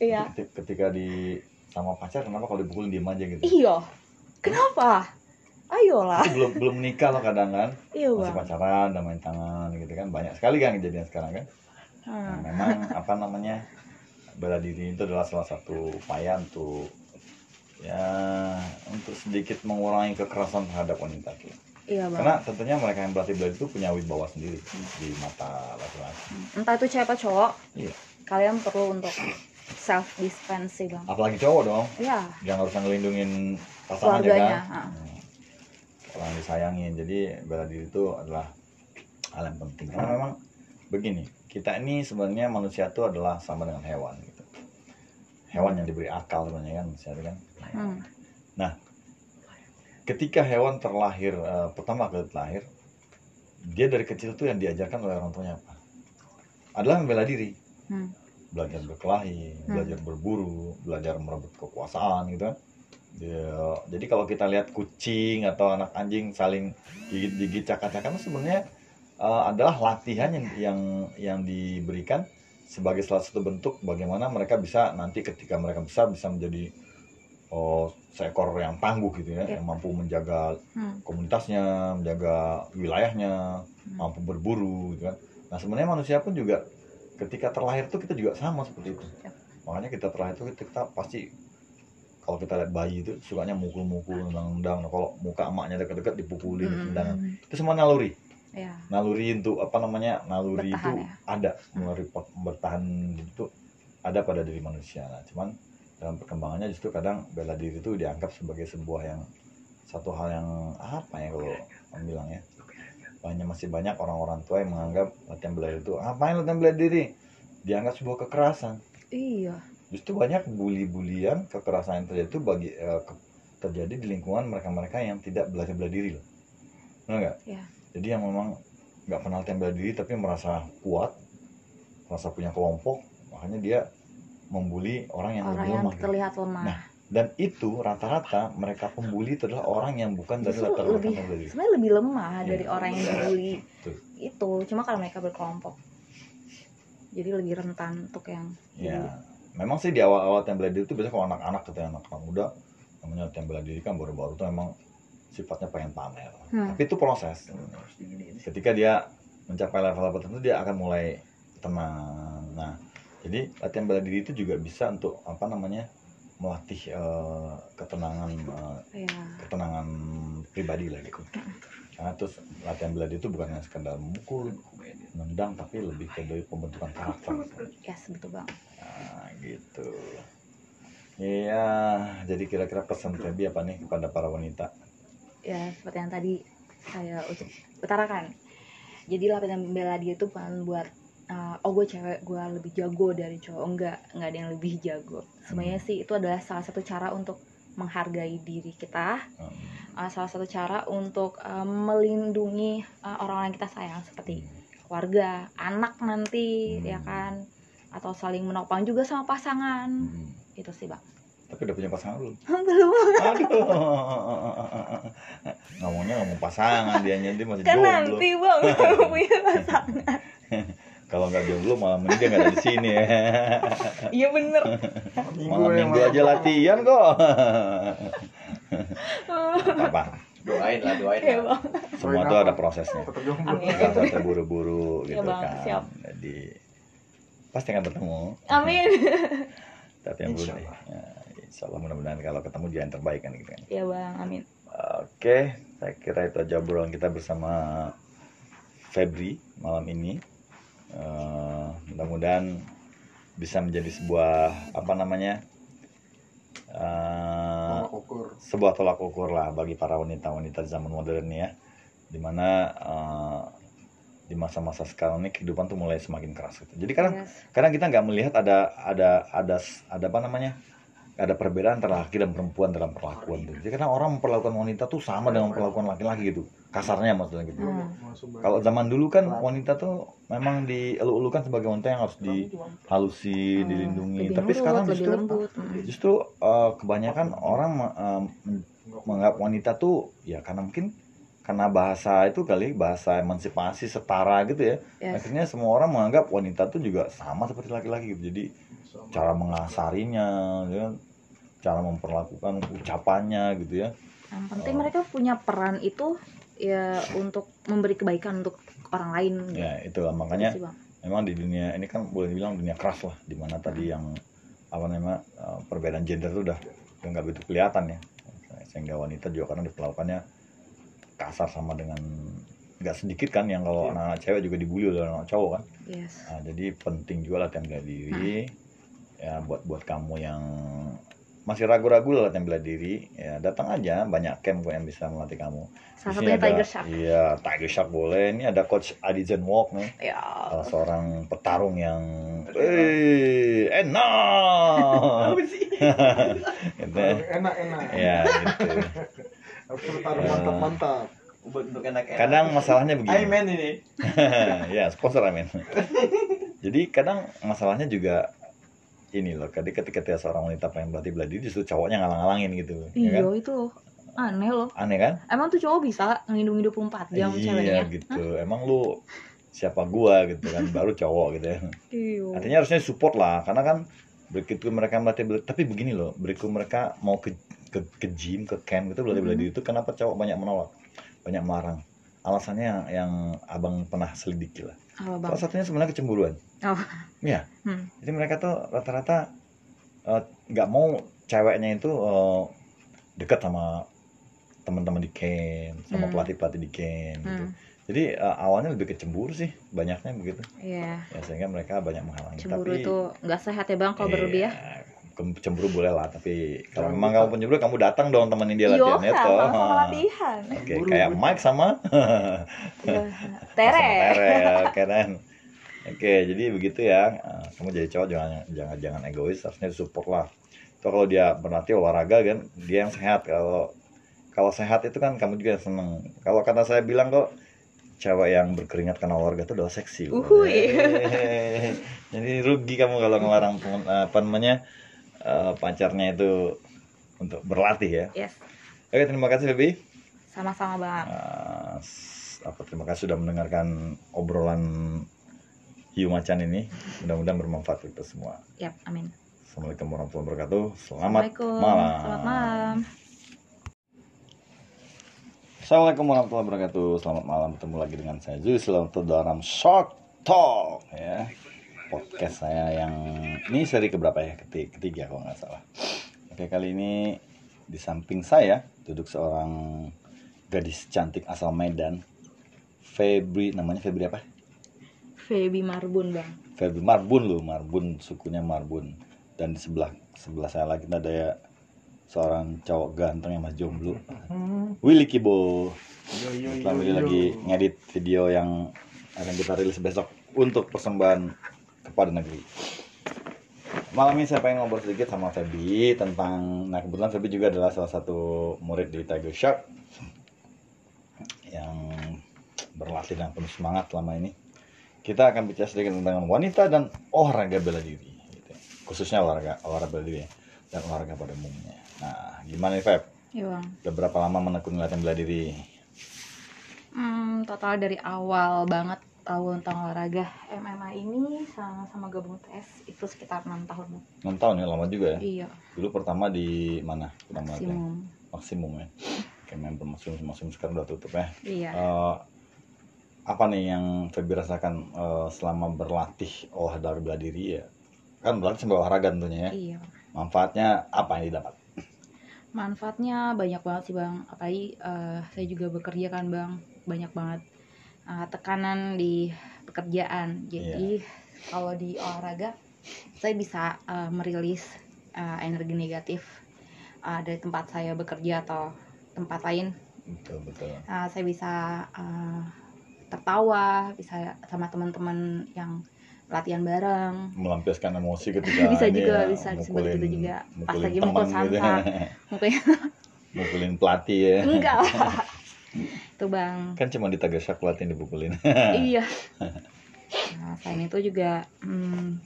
Iya. Ketik- ketika di sama pacar kenapa kalau dipukulin diem aja gitu? Iya. Kenapa? Ayolah. Itu belum belum nikah loh kadang kan? Iya masih pacaran dan main tangan gitu kan? Banyak sekali kan kejadian sekarang kan Nah, Hmm. memang apa namanya bela diri itu adalah salah satu upaya untuk ya untuk sedikit mengurangi kekerasan terhadap wanita tuh. iya bang Karena tentunya mereka yang berlatih bela diri itu punya wibawa sendiri di mata laki-laki. entah itu cewek atau cowok Iya. kalian perlu untuk self defense sih bang Apalagi cowok dong, iya yang harus ngelindungin pasangannya keluarganya kan. ah. Hmm. Orang disayangin. Jadi bela diri itu adalah hal yang penting. Karena memang begini, kita ini sebenarnya manusia itu adalah sama dengan hewan gitu. Hewan yang diberi akal sebenarnya kan, misalnya kan. Hmm. ketika hewan terlahir eh, pertama kali terlahir dia dari kecil tuh yang diajarkan oleh orang tuanya apa adalah membela diri Hmm. belajar berkelahi Hmm. belajar berburu belajar merebut kekuasaan gitu kan Dia- jadi kalau kita lihat kucing atau anak anjing saling gigit-gigit cakar-cakar itu sebenarnya eh, adalah latihan yang yang yang diberikan sebagai salah satu bentuk bagaimana mereka bisa nanti ketika mereka besar bisa menjadi oh seekor yang tangguh gitu ya, Iya. yang mampu menjaga Hmm. komunitasnya, menjaga wilayahnya, Hmm. mampu berburu gitu kan. Nah, sebenarnya manusia pun juga ketika terlahir tuh kita juga sama seperti itu. Yap. Makanya kita terlahir tuh kita pasti kalau kita lihat bayi itu sukanya mukul-mukul, nendang-nendang. Nah, kalau muka emaknya dekat-dekat dipukulin, Hmm. tendangan. Itu semua naluri. Ya. Naluri untuk apa namanya? Naluri Bertahan itu ya. ada, naluri bertahan itu ada pada diri manusia. Nah, cuman dalam perkembangannya justru kadang bela diri itu dianggap sebagai sebuah yang satu hal yang apa ya kalau bilang ya banyak masih banyak orang-orang tua yang menganggap latihan bela diri itu ngapain latihan bela diri dianggap sebuah kekerasan Iya. justru banyak bully-bulian kekerasan yang terjadi itu bagi eh, terjadi di lingkungan mereka-mereka yang tidak belajar bela diri loh Benar nggak Iya. Jadi yang memang nggak latihan bela diri tapi merasa kuat merasa punya kelompok makanya dia membuli orang yang Orang lebih yang lemah gitu. terlihat lemah. Nah, dan itu rata-rata mereka pembuli itu adalah orang yang bukan dari Justru latar belakang lebih sebenarnya lebih lemah Iya. dari orang yang dibully. Itu cuma karena mereka berkelompok. Jadi lebih rentan untuk yang Ya, memang sih di awal-awal latihan bela diri itu biasanya kalau anak-anak gitu ya, anak-anak muda namanya latihan bela diri kan baru-baru tuh memang sifatnya pengen pamer. Hmm. Tapi itu proses. Ketika dia mencapai level tertentu dia akan mulai tenang. Nah, jadi latihan bela diri itu juga bisa untuk apa namanya melatih eh, ketenangan eh, ya ketenangan pribadi lah gitu. Nah, terus latihan bela diri itu bukan hanya sekedar memukul, nendang, tapi lebih ke dari pembentukan karakter. ya betul bang. Nah, gitu. Iya, jadi kira-kira pesan Febi apa nih kepada para wanita? Ya seperti yang tadi saya utarakan. Jadi latihan bela diri itu bukan buat uh, oh gue cewek gue lebih jago dari cowok enggak enggak ada yang lebih jago. Sebenarnya sih itu adalah salah satu cara untuk menghargai diri kita Hmm, uh, salah satu cara untuk uh, melindungi uh, orang-orang yang kita sayang seperti keluarga, anak nanti Hmm. ya kan atau saling menopang juga sama pasangan. hmm. Itu sih, Bang. Tapi udah punya pasangan belum? Belum. Aduh. Ngomongnya ngomong pasangan dia dia masih Kan jomblo. nanti, Bang, punya pasangan. Kalau nggak jomblo malam ini dia nggak ada di sini ya. Iya bener. Malam minggu aja latihan kok. apa? Doain lah, doain Iya, lah. Bang. Semua tuh ada prosesnya. Nggak usah terburu-buru Iya, gitu Bang, kan. siap. Jadi pasti akan ketemu. Amin. Tapi yang. Ya, insya Allah mudah-mudahan kalau ketemu dia yang terbaik kan gitu kan. Iya, Bang. Amin. Oke, saya kira itu aja obrolan kita bersama Febri malam ini. Eh, mudah-mudahan bisa menjadi sebuah apa namanya eh, Tolak ukur. sebuah tolak ukur lah bagi para wanita-wanita zaman modern ya, di mana eh, di masa-masa sekarang ini kehidupan tuh mulai semakin keras gitu. Jadi kadang Yes. kadang kita nggak melihat ada ada ada ada apa namanya ada perbedaan antara laki dan perempuan dalam perlakuan tuh. Jadi kadang orang memperlakukan wanita tuh sama dengan perlakuan laki-laki gitu, kasarnya maksudnya gitu. Hmm. Kalau zaman dulu kan wanita tuh memang dielu-elukan sebagai wanita yang harus dihalusi, Hmm, dilindungi. lebih Tapi sekarang justru lembut. Justru eh, kebanyakan orang eh, menganggap wanita tuh ya karena mungkin karena bahasa itu kali bahasa emansipasi setara gitu ya Yes. akhirnya semua orang menganggap wanita tuh juga sama seperti laki-laki gitu jadi cara mengasarinya gitu kan, cara memperlakukan ucapannya gitu ya Yang penting Oh. mereka punya peran itu ya untuk memberi kebaikan untuk orang lain. gitu. ya itulah makanya Itu sih, Bang. memang di dunia ini kan boleh dibilang dunia keras lah di mana tadi yang apa namanya eh, perbedaan gender itu udah udah nggak begitu kelihatan ya sehingga wanita juga kadang diperlakukannya kasar sama dengan nggak sedikit kan yang kalau anak-anak cewek juga dibully oleh anak cowok kan Yes. Nah, jadi penting juga latihan bela diri ya buat buat kamu yang masih ragu-ragu lah latihan bela diri ya datang aja banyak camp kok yang bisa melatih kamu Salah satunya ada- Tiger Shark. iya Tiger Shark boleh ini ada coach Adi Walk nih Ya. salah seorang petarung yang eh enak gitu ya. Enak-enak. ya gitu bertaruh mantap-mantap. Untuk enak-enak. kadang masalahnya begini ini. ya sponsor amin jadi kadang masalahnya juga ini loh ketika ketika seorang wanita pengen berlatih bela diri justru cowoknya ngalang-ngalangin gitu ya Iya, kan itu. Aneh loh. aneh kan Emang tuh cowok bisa ngelindungi 24 jam iya ceweknya? gitu emang lu siapa gua gitu kan baru cowok gitu ya Iya. artinya harusnya support lah karena kan begitu mereka melatih bela- tapi begini loh begitu mereka mau ke ke ke gym ke camp gitu bela bela Mhm. diri itu kenapa cowok banyak menolak banyak melarang alasannya yang, abang pernah selidiki lah salah satunya sebenarnya kecemburuan Oh. Iya. Hmm. jadi mereka tuh rata-rata eh, nggak mau ceweknya itu eh, dekat sama teman-teman di camp sama Hmm. pelatih-pelatih di camp gitu. Hmm. jadi eh, awalnya lebih ke cemburu sih banyaknya begitu Iya. ya sehingga mereka banyak menghalangi Cemburu tapi itu nggak sehat ya bang kalau berlebih ya. Iya, cemburu boleh lah tapi kalau memang kamu pencemburu kamu datang dong temenin dia Iya, latihan ya toh. sama latihan. Oke, Buru, kayak. Mike sama Iya. sama Tere. Tere ya, oke jadi begitu ya. Eh, Kamu jadi cowok jangan jangan jangan egois, harusnya support lah. Itu kalau dia berlatih olahraga kan, dia yang sehat. Kalau kalau sehat itu kan kamu juga seneng. Kalau kata saya bilang kok cewek yang berkeringat karena olahraga itu udah seksi. Uhuy. Jadi rugi kamu kalau ngelarang temen- apa namanya eh, pacarnya itu untuk berlatih ya. Yes. Oke, terima kasih lebih. Sama-sama bang. Uh, apa terima kasih sudah mendengarkan obrolan hiu macan ini. Mudah-mudahan bermanfaat untuk kita semua. Yap, amin. Assalamualaikum warahmatullahi wabarakatuh. Selamat malam. Selamat malam. Assalamualaikum warahmatullahi wabarakatuh. Selamat malam. Ketemu lagi dengan saya Zul Selamat dalam Shock Talk ya. Podcast saya yang ini seri keberapa ya? Ketiga, ketiga kalau nggak salah. Oke kali ini di samping saya duduk seorang gadis cantik asal Medan. Febri namanya Febri apa? Feby Marbun bang. Febri Marbun loh, Marbun sukunya Marbun. Dan di sebelah sebelah saya lagi ada ya seorang cowok ganteng yang masih jomblo. Willy Kibo. Willy lagi ngedit video yang akan kita rilis besok untuk persembahan kepada negeri. Malam ini saya pengen ngobrol sedikit sama Feby tentang, nah kebetulan Feby juga adalah salah satu murid di Tiger Shark yang berlatih dengan penuh semangat selama ini. Kita akan bicara sedikit tentang wanita dan olahraga bela diri, gitu. khususnya olahraga olahraga bela diri dan olahraga pada umumnya. Nah, gimana nih Feb? Iya. Udah berapa lama menekuni latihan bela diri? Hmm, total dari awal banget tahu tentang olahraga MMA ini sama sama gabung TS itu sekitar enam tahun. 6 tahun ya, lama juga ya. Iya, Dulu pertama di mana? Pertama latihan? maksimum. Maksimum ya. Kayak main bermaksimum, maksimum sekarang udah tutup ya. Iya. Eh, apa nih yang Feby rasakan eh, selama berlatih olahraga bela diri ya? Kan berlatih sambil olahraga tentunya ya. Iya. Manfaatnya apa yang didapat? Manfaatnya banyak banget sih bang. Apalagi eh, saya juga bekerja kan bang, banyak banget eh, tekanan di pekerjaan. Jadi kalau di olahraga saya bisa eh, merilis eh, energi negatif eh, dari tempat saya bekerja atau tempat lain. Betul, betul. Eh, saya bisa eh, tertawa, bisa sama teman-teman yang latihan bareng. Melampiaskan emosi ketika Bisa juga, ya, bisa disebut mukulin- gitu juga. Pas lagi mukul gitu ya. Mukanya mukulin pelatih ya. enggak lah. Itu bang. Kan cuma di Tiger Shark pelatih dipukulin. iya. Nah, selain itu juga hmm,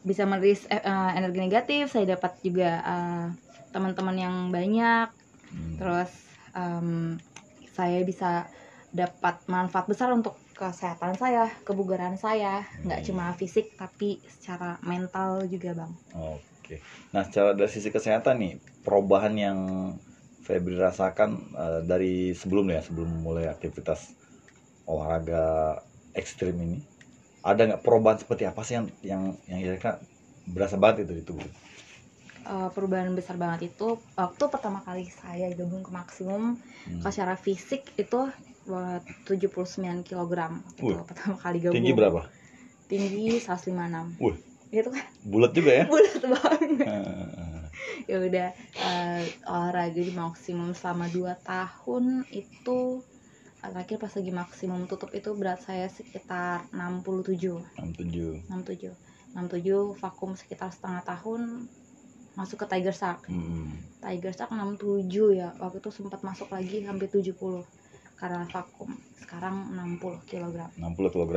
bisa merilis eh, eh, energi negatif. Saya dapat juga eh, teman-teman yang banyak. Hmm. Terus em, saya bisa dapat manfaat besar untuk kesehatan saya, kebugaran saya, nggak Hmm. cuma fisik tapi secara mental juga bang. Oke. Nah, secara dari sisi kesehatan nih, perubahan yang Febri rasakan eh, dari sebelum ya, sebelum mulai aktivitas olahraga ekstrim ini, ada nggak perubahan seperti apa sih yang yang yang kira-kira berasa banget itu di tubuh? Eh, perubahan besar banget itu waktu pertama kali saya gabung ke maksimum Hmm. secara fisik itu 79 kg waktu Wih. pertama kali gabung Tinggi berapa? tinggi 156 Wih. itu kan Bulat juga ya? bulat banget Eh, ya udah eh, olahraga di maksimum selama 2 tahun itu terakhir pas lagi maksimum tutup itu berat saya sekitar 67 67. 67 67 vakum sekitar setengah tahun masuk ke Tiger Shark Hmm. Tiger Shark 67 ya waktu itu sempat masuk lagi hampir 70 karena vakum sekarang 60 kg 60 kg.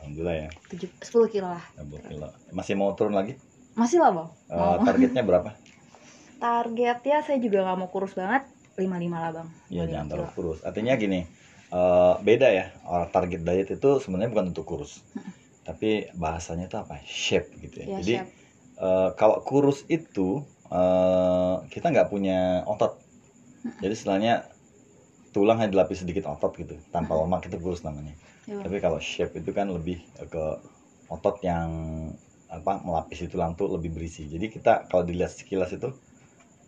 Alhamdulillah ya, 7, 10 kilo lah 60 kilo. Masih mau turun lagi? masih lah bang mau targetnya berapa? targetnya saya juga nggak mau kurus banget 55 lah bang Ya 55 jangan terlalu kurus. Artinya gini, eh, beda ya. Orang target diet itu sebenarnya bukan untuk kurus, tapi bahasanya itu apa? Shape gitu ya. ya Jadi eh, kalau kurus itu eh, kita nggak punya otot jadi istilahnya tulang hanya dilapis sedikit otot gitu tanpa lemak itu kurus namanya. Bang. tapi kalau shape itu kan lebih ke otot yang apa melapisi tulang tuh lebih berisi. Jadi kita kalau dilihat sekilas itu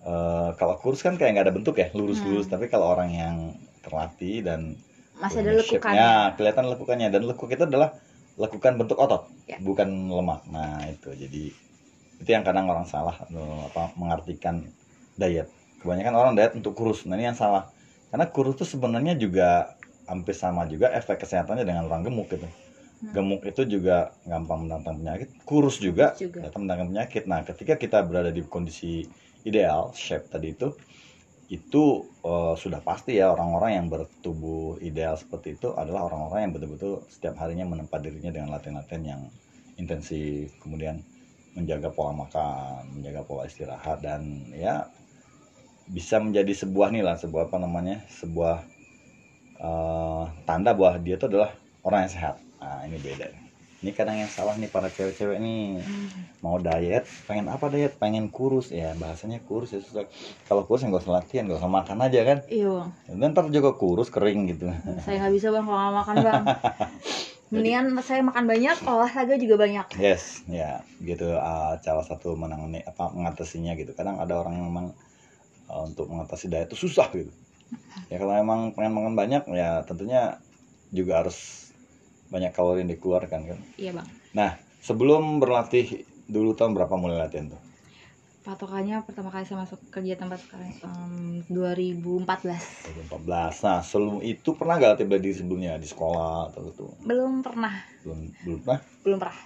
eh, kalau kurus kan kayak nggak ada bentuk ya lurus-lurus. Tapi kalau orang yang terlatih dan Masih ada lekukannya. kelihatan lekukannya. Dan lekuk itu adalah lekukan bentuk otot Ya. bukan lemak. Nah itu. Jadi itu yang kadang orang salah eh, apa mengartikan diet. Kebanyakan orang diet untuk kurus. Nah ini yang salah karena kurus itu sebenarnya juga hampir sama juga efek kesehatannya dengan orang gemuk gitu Hmm. gemuk itu juga gampang menantang penyakit kurus juga juga. datang menantang penyakit nah ketika kita berada di kondisi ideal shape tadi itu itu eh, sudah pasti ya orang-orang yang bertubuh ideal seperti itu adalah orang-orang yang betul-betul setiap harinya menempat dirinya dengan latihan-latihan yang intensif kemudian menjaga pola makan menjaga pola istirahat dan ya bisa menjadi sebuah nih lah sebuah apa namanya sebuah eh, tanda bahwa dia itu adalah orang yang sehat. Nah ini beda ini kadang yang salah nih para cewek-cewek nih. Hmm. mau diet pengen apa diet? Pengen kurus. Ya bahasanya kurus ya susah. Kalau kurus ya nggak usah latihan nggak usah makan aja kan? Iya. Bang. ntar juga kurus kering gitu. Saya nggak bisa bang kalau nggak makan bang. Mendingan saya makan banyak, olahraga juga banyak. yes ya gitu. Uh, salah satu menangani apa mengatasinya gitu. Kadang ada orang yang memang uh, untuk mengatasi diet itu susah gitu ya kalau emang pengen makan banyak ya tentunya juga harus banyak kalori yang dikeluarkan kan Iya bang. sebelum berlatih dulu tahun berapa mulai latihan tuh Patokannya pertama kali saya masuk kerja tempat sekarang em, 2014. 2014 nah sebelum itu pernah gak latih bela diri sebelumnya di sekolah atau itu Belum pernah, belum belum pernah belum pernah,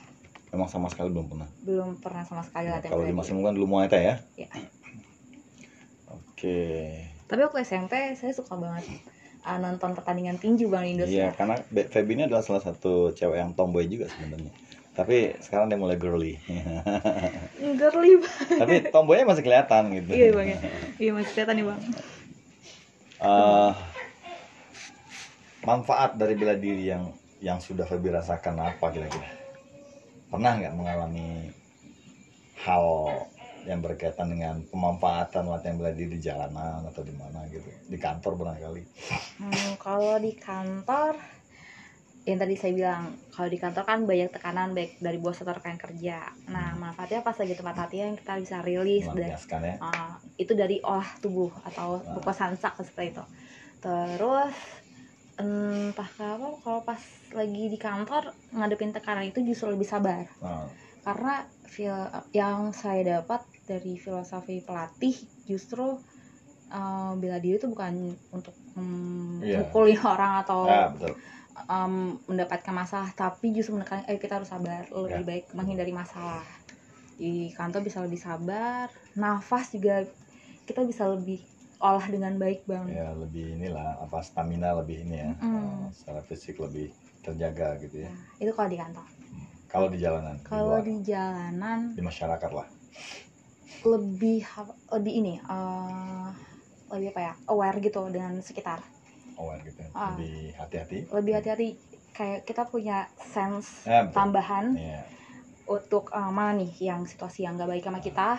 emang sama sekali belum pernah belum pernah sama sekali Nah, latihan. kalau di bela Mas diri. Imam kan dulu Muay Thai ya Iya. Oke Tapi waktu SMP saya suka banget ah, nonton pertandingan tinju bang di iya Indosiar. karena Feby ini adalah salah satu cewek yang tomboy juga sebenarnya tapi sekarang dia mulai girly Girly banget. tapi tomboynya masih kelihatan gitu Iya bang ya. Iya masih kelihatan nih bang. Eh, manfaat dari bela diri yang yang sudah Feby rasakan apa kira-kira pernah nggak mengalami hal yang berkaitan dengan pemanfaatan latihan bela diri di jalanan atau di mana gitu di kantor barangkali Hmm, kalau di kantor yang tadi saya bilang kalau di kantor kan banyak tekanan baik dari bos atau rekan kerja. Nah manfaatnya pas lagi tempat latihan kita bisa rilis dan ya Ah, itu dari olah tubuh atau Ah. buku sansak seperti itu. Terus entah kenapa kalau pas lagi di kantor ngadepin tekanan itu justru lebih sabar Nah, karena fil- yang saya dapat dari filosofi pelatih justru eh, bela diri itu bukan untuk Iya. mukulin orang atau ya betul em, mendapatkan masalah tapi justru menekan eh kita harus sabar lebih Ya. baik menghindari masalah di kantor bisa lebih sabar nafas juga kita bisa lebih olah dengan baik bang ya lebih inilah apa stamina lebih ini ya Mm. secara fisik lebih terjaga gitu ya Nah, itu kalau di kantor kalau di jalanan di kalau luar, di jalanan di masyarakat lah lebih lebih ini eh, lebih apa ya aware gitu dengan sekitar aware gitu. Ah. lebih hati-hati lebih hati-hati kayak kita punya sense ya, betul. tambahan Iya. untuk eh, mana nih yang situasi yang nggak baik sama kita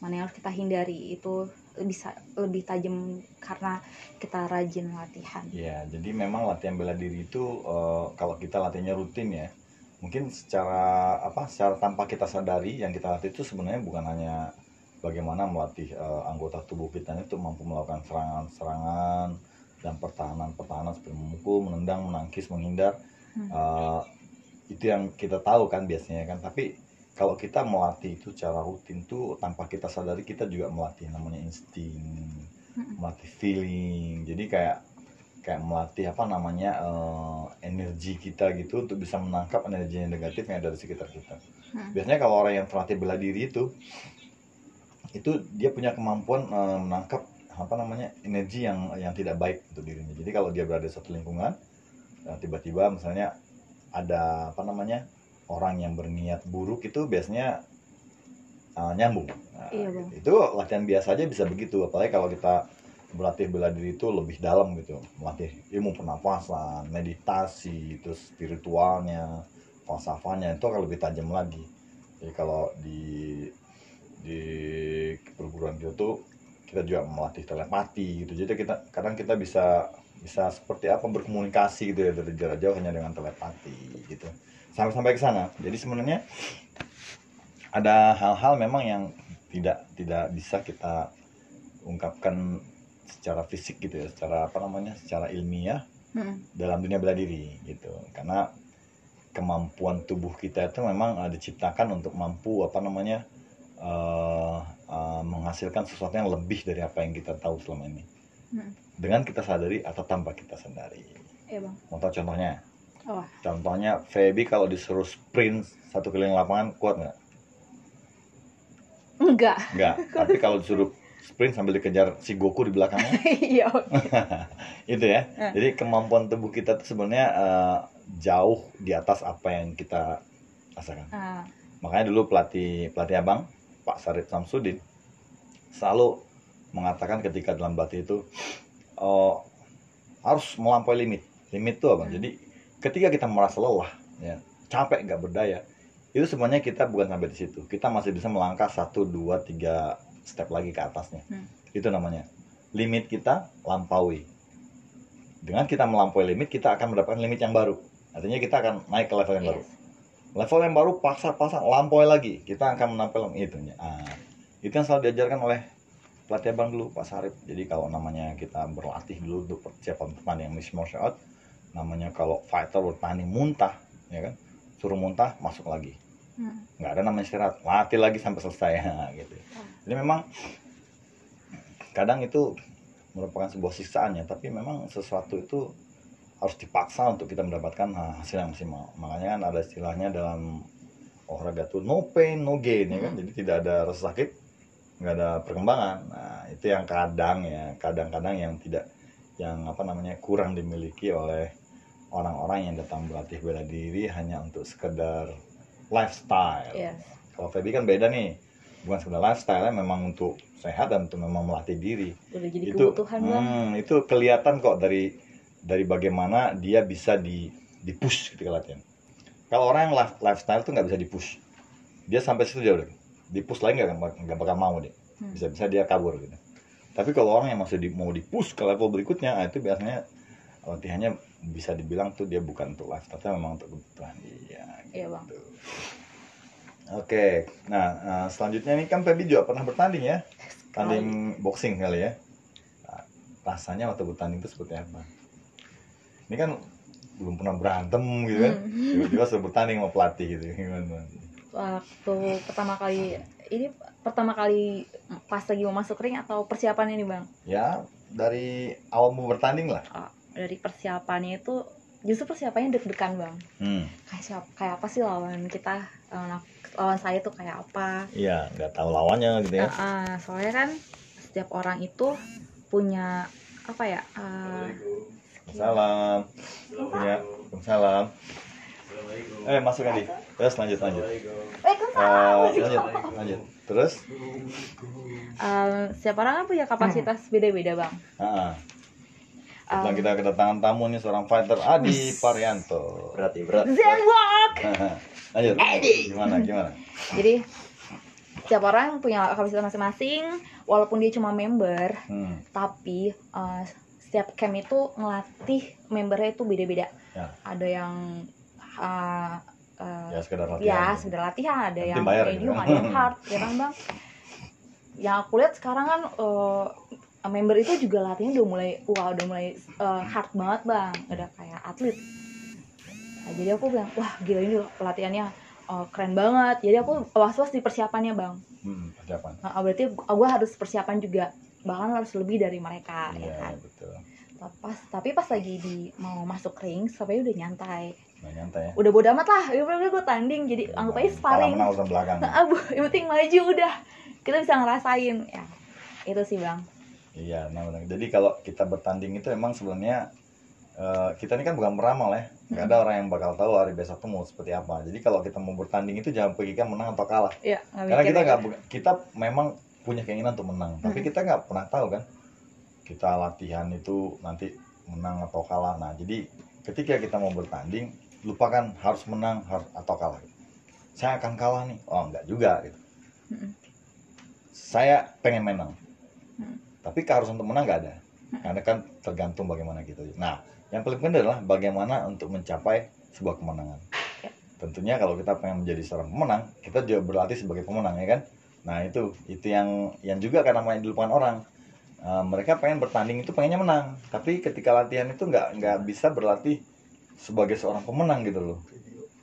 mana yang harus kita hindari itu bisa lebih tajam karena kita rajin latihan Iya, jadi memang latihan bela diri itu eh, kalau kita latihannya rutin ya, mungkin secara apa, secara tanpa kita sadari yang kita latih itu sebenarnya bukan hanya bagaimana melatih eh, anggota tubuh kita itu mampu melakukan serangan-serangan dan pertahanan-pertahanan seperti memukul, menendang, menangkis, menghindar. Hmm. Eh, itu yang kita tahu kan biasanya kan, tapi kalau kita melatih itu secara rutin tuh tanpa kita sadari kita juga melatih namanya insting Mm-mm. melatih feeling jadi kayak kayak melatih apa namanya eh, energi kita gitu untuk bisa menangkap energi yang negatif yang ada di sekitar kita Hmm. biasanya kalau orang yang terlatih bela diri itu itu dia punya kemampuan eh, menangkap apa namanya energi yang yang tidak baik untuk dirinya jadi kalau dia berada di satu lingkungan eh, tiba-tiba misalnya ada apa namanya orang yang berniat buruk itu biasanya uh, nyambung. Nah, Iya, Bang. Itu latihan biasa aja bisa begitu, apalagi kalau kita berlatih bela diri itu lebih dalam gitu, melatih ilmu pernapasan, meditasi, terus spiritualnya, falsafahnya itu akan lebih tajam lagi. Jadi kalau di di perguruan kita tuh kita juga melatih telepati gitu. Jadi kita kadang kita bisa bisa seperti apa berkomunikasi gitu ya dari jarak jauh hanya dengan telepati gitu. Sampai sampai ke sana. Jadi sebenarnya ada hal-hal memang yang tidak tidak bisa kita ungkapkan secara fisik gitu ya secara apa namanya secara ilmiah Mm-mm. dalam dunia bela diri gitu karena kemampuan tubuh kita itu memang eh, diciptakan untuk mampu apa namanya eh, eh, menghasilkan sesuatu yang lebih dari apa yang kita tahu selama ini Mm. dengan kita sadari atau tanpa kita sadari Iya bang. mau tahu contohnya Oh. contohnya Feby kalau disuruh sprint satu keliling lapangan kuat nggak Enggak. nggak tapi kalau disuruh sprint sambil dikejar si Goku di belakangnya. Iya. itu ya. Eh. jadi kemampuan tubuh kita tuh sebenarnya eh, jauh di atas apa yang kita rasakan. Ah, makanya dulu pelatih pelatih abang Pak Sarip Samsudin selalu mengatakan ketika dalam pelatih itu oh, harus melampaui limit. Limit itu apa? Hmm. jadi ketika kita merasa lelah ya capek nggak berdaya itu sebenarnya kita bukan sampai di situ. Kita masih bisa melangkah satu dua tiga step lagi ke atasnya. Hmm. itu namanya limit kita lampaui. Dengan kita melampaui limit kita akan mendapatkan limit yang baru. Artinya kita akan naik ke level yang baru. Yes. level yang baru paksa-paksa lampaui lagi. Kita akan menampilkan itu ah, itu yang selalu diajarkan oleh pelatih abang dulu Pak Sarip. Jadi kalau namanya kita berlatih dulu untuk persiapan pertandingan mixed martial art namanya kalau fighter bertanding muntah ya kan? Suruh muntah masuk lagi. Nggak ada namanya istirahat latih lagi sampai selesai gitu. Jadi memang kadang itu merupakan sebuah siksaan ya tapi memang sesuatu itu harus dipaksa untuk kita mendapatkan hasil yang maksimal. Makanya kan ada istilahnya dalam olahraga tuh no pain no gain ya kan? Jadi tidak ada rasa sakit nggak ada perkembangan. Nah itu yang kadang ya kadang-kadang yang tidak yang apa namanya kurang dimiliki oleh orang-orang yang datang berlatih bela diri hanya untuk sekedar lifestyle. Yes. kalau Feby kan beda nih. Bukan sekedar lifestyle memang untuk sehat dan untuk memang melatih diri. Udah jadi itu kebutuhan hmm, itu kelihatan kok dari dari bagaimana dia bisa di di push ketika latihan kalau orang yang life- lifestyle tuh nggak bisa di push. Dia sampai situ dia udah. Di push lagi nggak nggak bakal mau deh. Hmm. bisa bisa dia kabur gitu. Tapi kalau orang yang masih di, mau di push ke level berikutnya nah, itu biasanya latihannya bisa dibilang tuh dia bukan untuk lifestyle tapi memang untuk kebutuhan. Dia Iya, Bang. gitu. oke nah eh, selanjutnya ini kan Feby juga pernah bertanding ya? Tanding boxing kali ya? Nah, rasanya waktu bertanding itu seperti apa? Ini kan belum pernah berantem gitu kan? Hmm. tiba-tiba sudah bertanding sama pelatih gitu gimana? Waktu pertama kali ini pertama kali pas lagi mau masuk ring atau persiapan ini bang? ya dari awal mau bertanding lah. Oh, dari persiapannya itu justru persiapannya deg-degan bang. hmm. Kayak siap, kayak apa sih lawan kita? Lawan, lawan saya tuh kayak apa? iya nggak tahu lawannya gitu ya Ah, ah, soalnya kan setiap orang itu punya apa ya? ah, salam ya salam eh masuk Adi terus lanjut lanjut. Eh, lanjut lanjut terus Ah, setiap orang kan punya kapasitas beda-beda bang. ah, Ah, setelah kita kedatangan tamu nih seorang fighter Adi Parianto berat ya berat Zen walk. lanjut gimana gimana Jadi setiap orang punya kapasitas masing-masing, walaupun dia cuma member, hmm. tapi uh, setiap camp itu ngelatih membernya itu beda-beda. Ya. Ada yang uh, uh, ya sekedar ya latihan sudah latihan, ada Yang yang medium, gitu. ada yang hard, ya kan bang? Yang aku lihat sekarang kan uh, member itu juga latihan udah mulai, wah udah mulai uh, hard banget bang, udah kayak atlet. Nah, jadi aku bilang, wah gila ini pelatihannya uh, keren banget. Jadi aku was-was di persiapannya bang. hmm, persiapan. Nah, berarti gue harus persiapan juga. Bahkan harus lebih dari mereka ya iya kan? betul. Pas tapi pas lagi di mau masuk ring sampai udah nyantai. Nggak nyantai ya? Udah bodo amat lah ya udah gue tanding jadi anggap aja sparring. Abu yang penting maju udah. Kita bisa ngerasain ya. Itu sih bang Iya, nah benar. Jadi kalau kita bertanding itu emang sebenarnya eh, kita ini kan bukan meramal ya. Nggak ada orang yang bakal tahu hari besok tuh mau seperti apa. Jadi kalau kita mau bertanding itu jangan pikirkan menang atau kalah. ya nggak Karena kita nggak kita memang punya keinginan untuk menang, tapi Hmm. kita nggak pernah tahu kan. Kita latihan itu nanti menang atau kalah. Nah, jadi ketika kita mau bertanding, lupakan harus menang harus atau kalah. Saya akan kalah nih. Oh, enggak juga gitu. Mm-mm. saya pengen menang Hmm. Tapi keharusan untuk menang nggak ada. Karena kan tergantung bagaimana gitu. Nah yang paling penting adalah bagaimana untuk mencapai sebuah kemenangan. Ya. tentunya kalau kita pengen menjadi seorang pemenang kita juga berlatih sebagai pemenang ya kan? Nah itu itu yang yang juga karena namanya dilupakan orang. Eh, mereka pengen bertanding itu pengennya menang. Tapi ketika latihan itu nggak nggak bisa berlatih sebagai seorang pemenang gitu loh.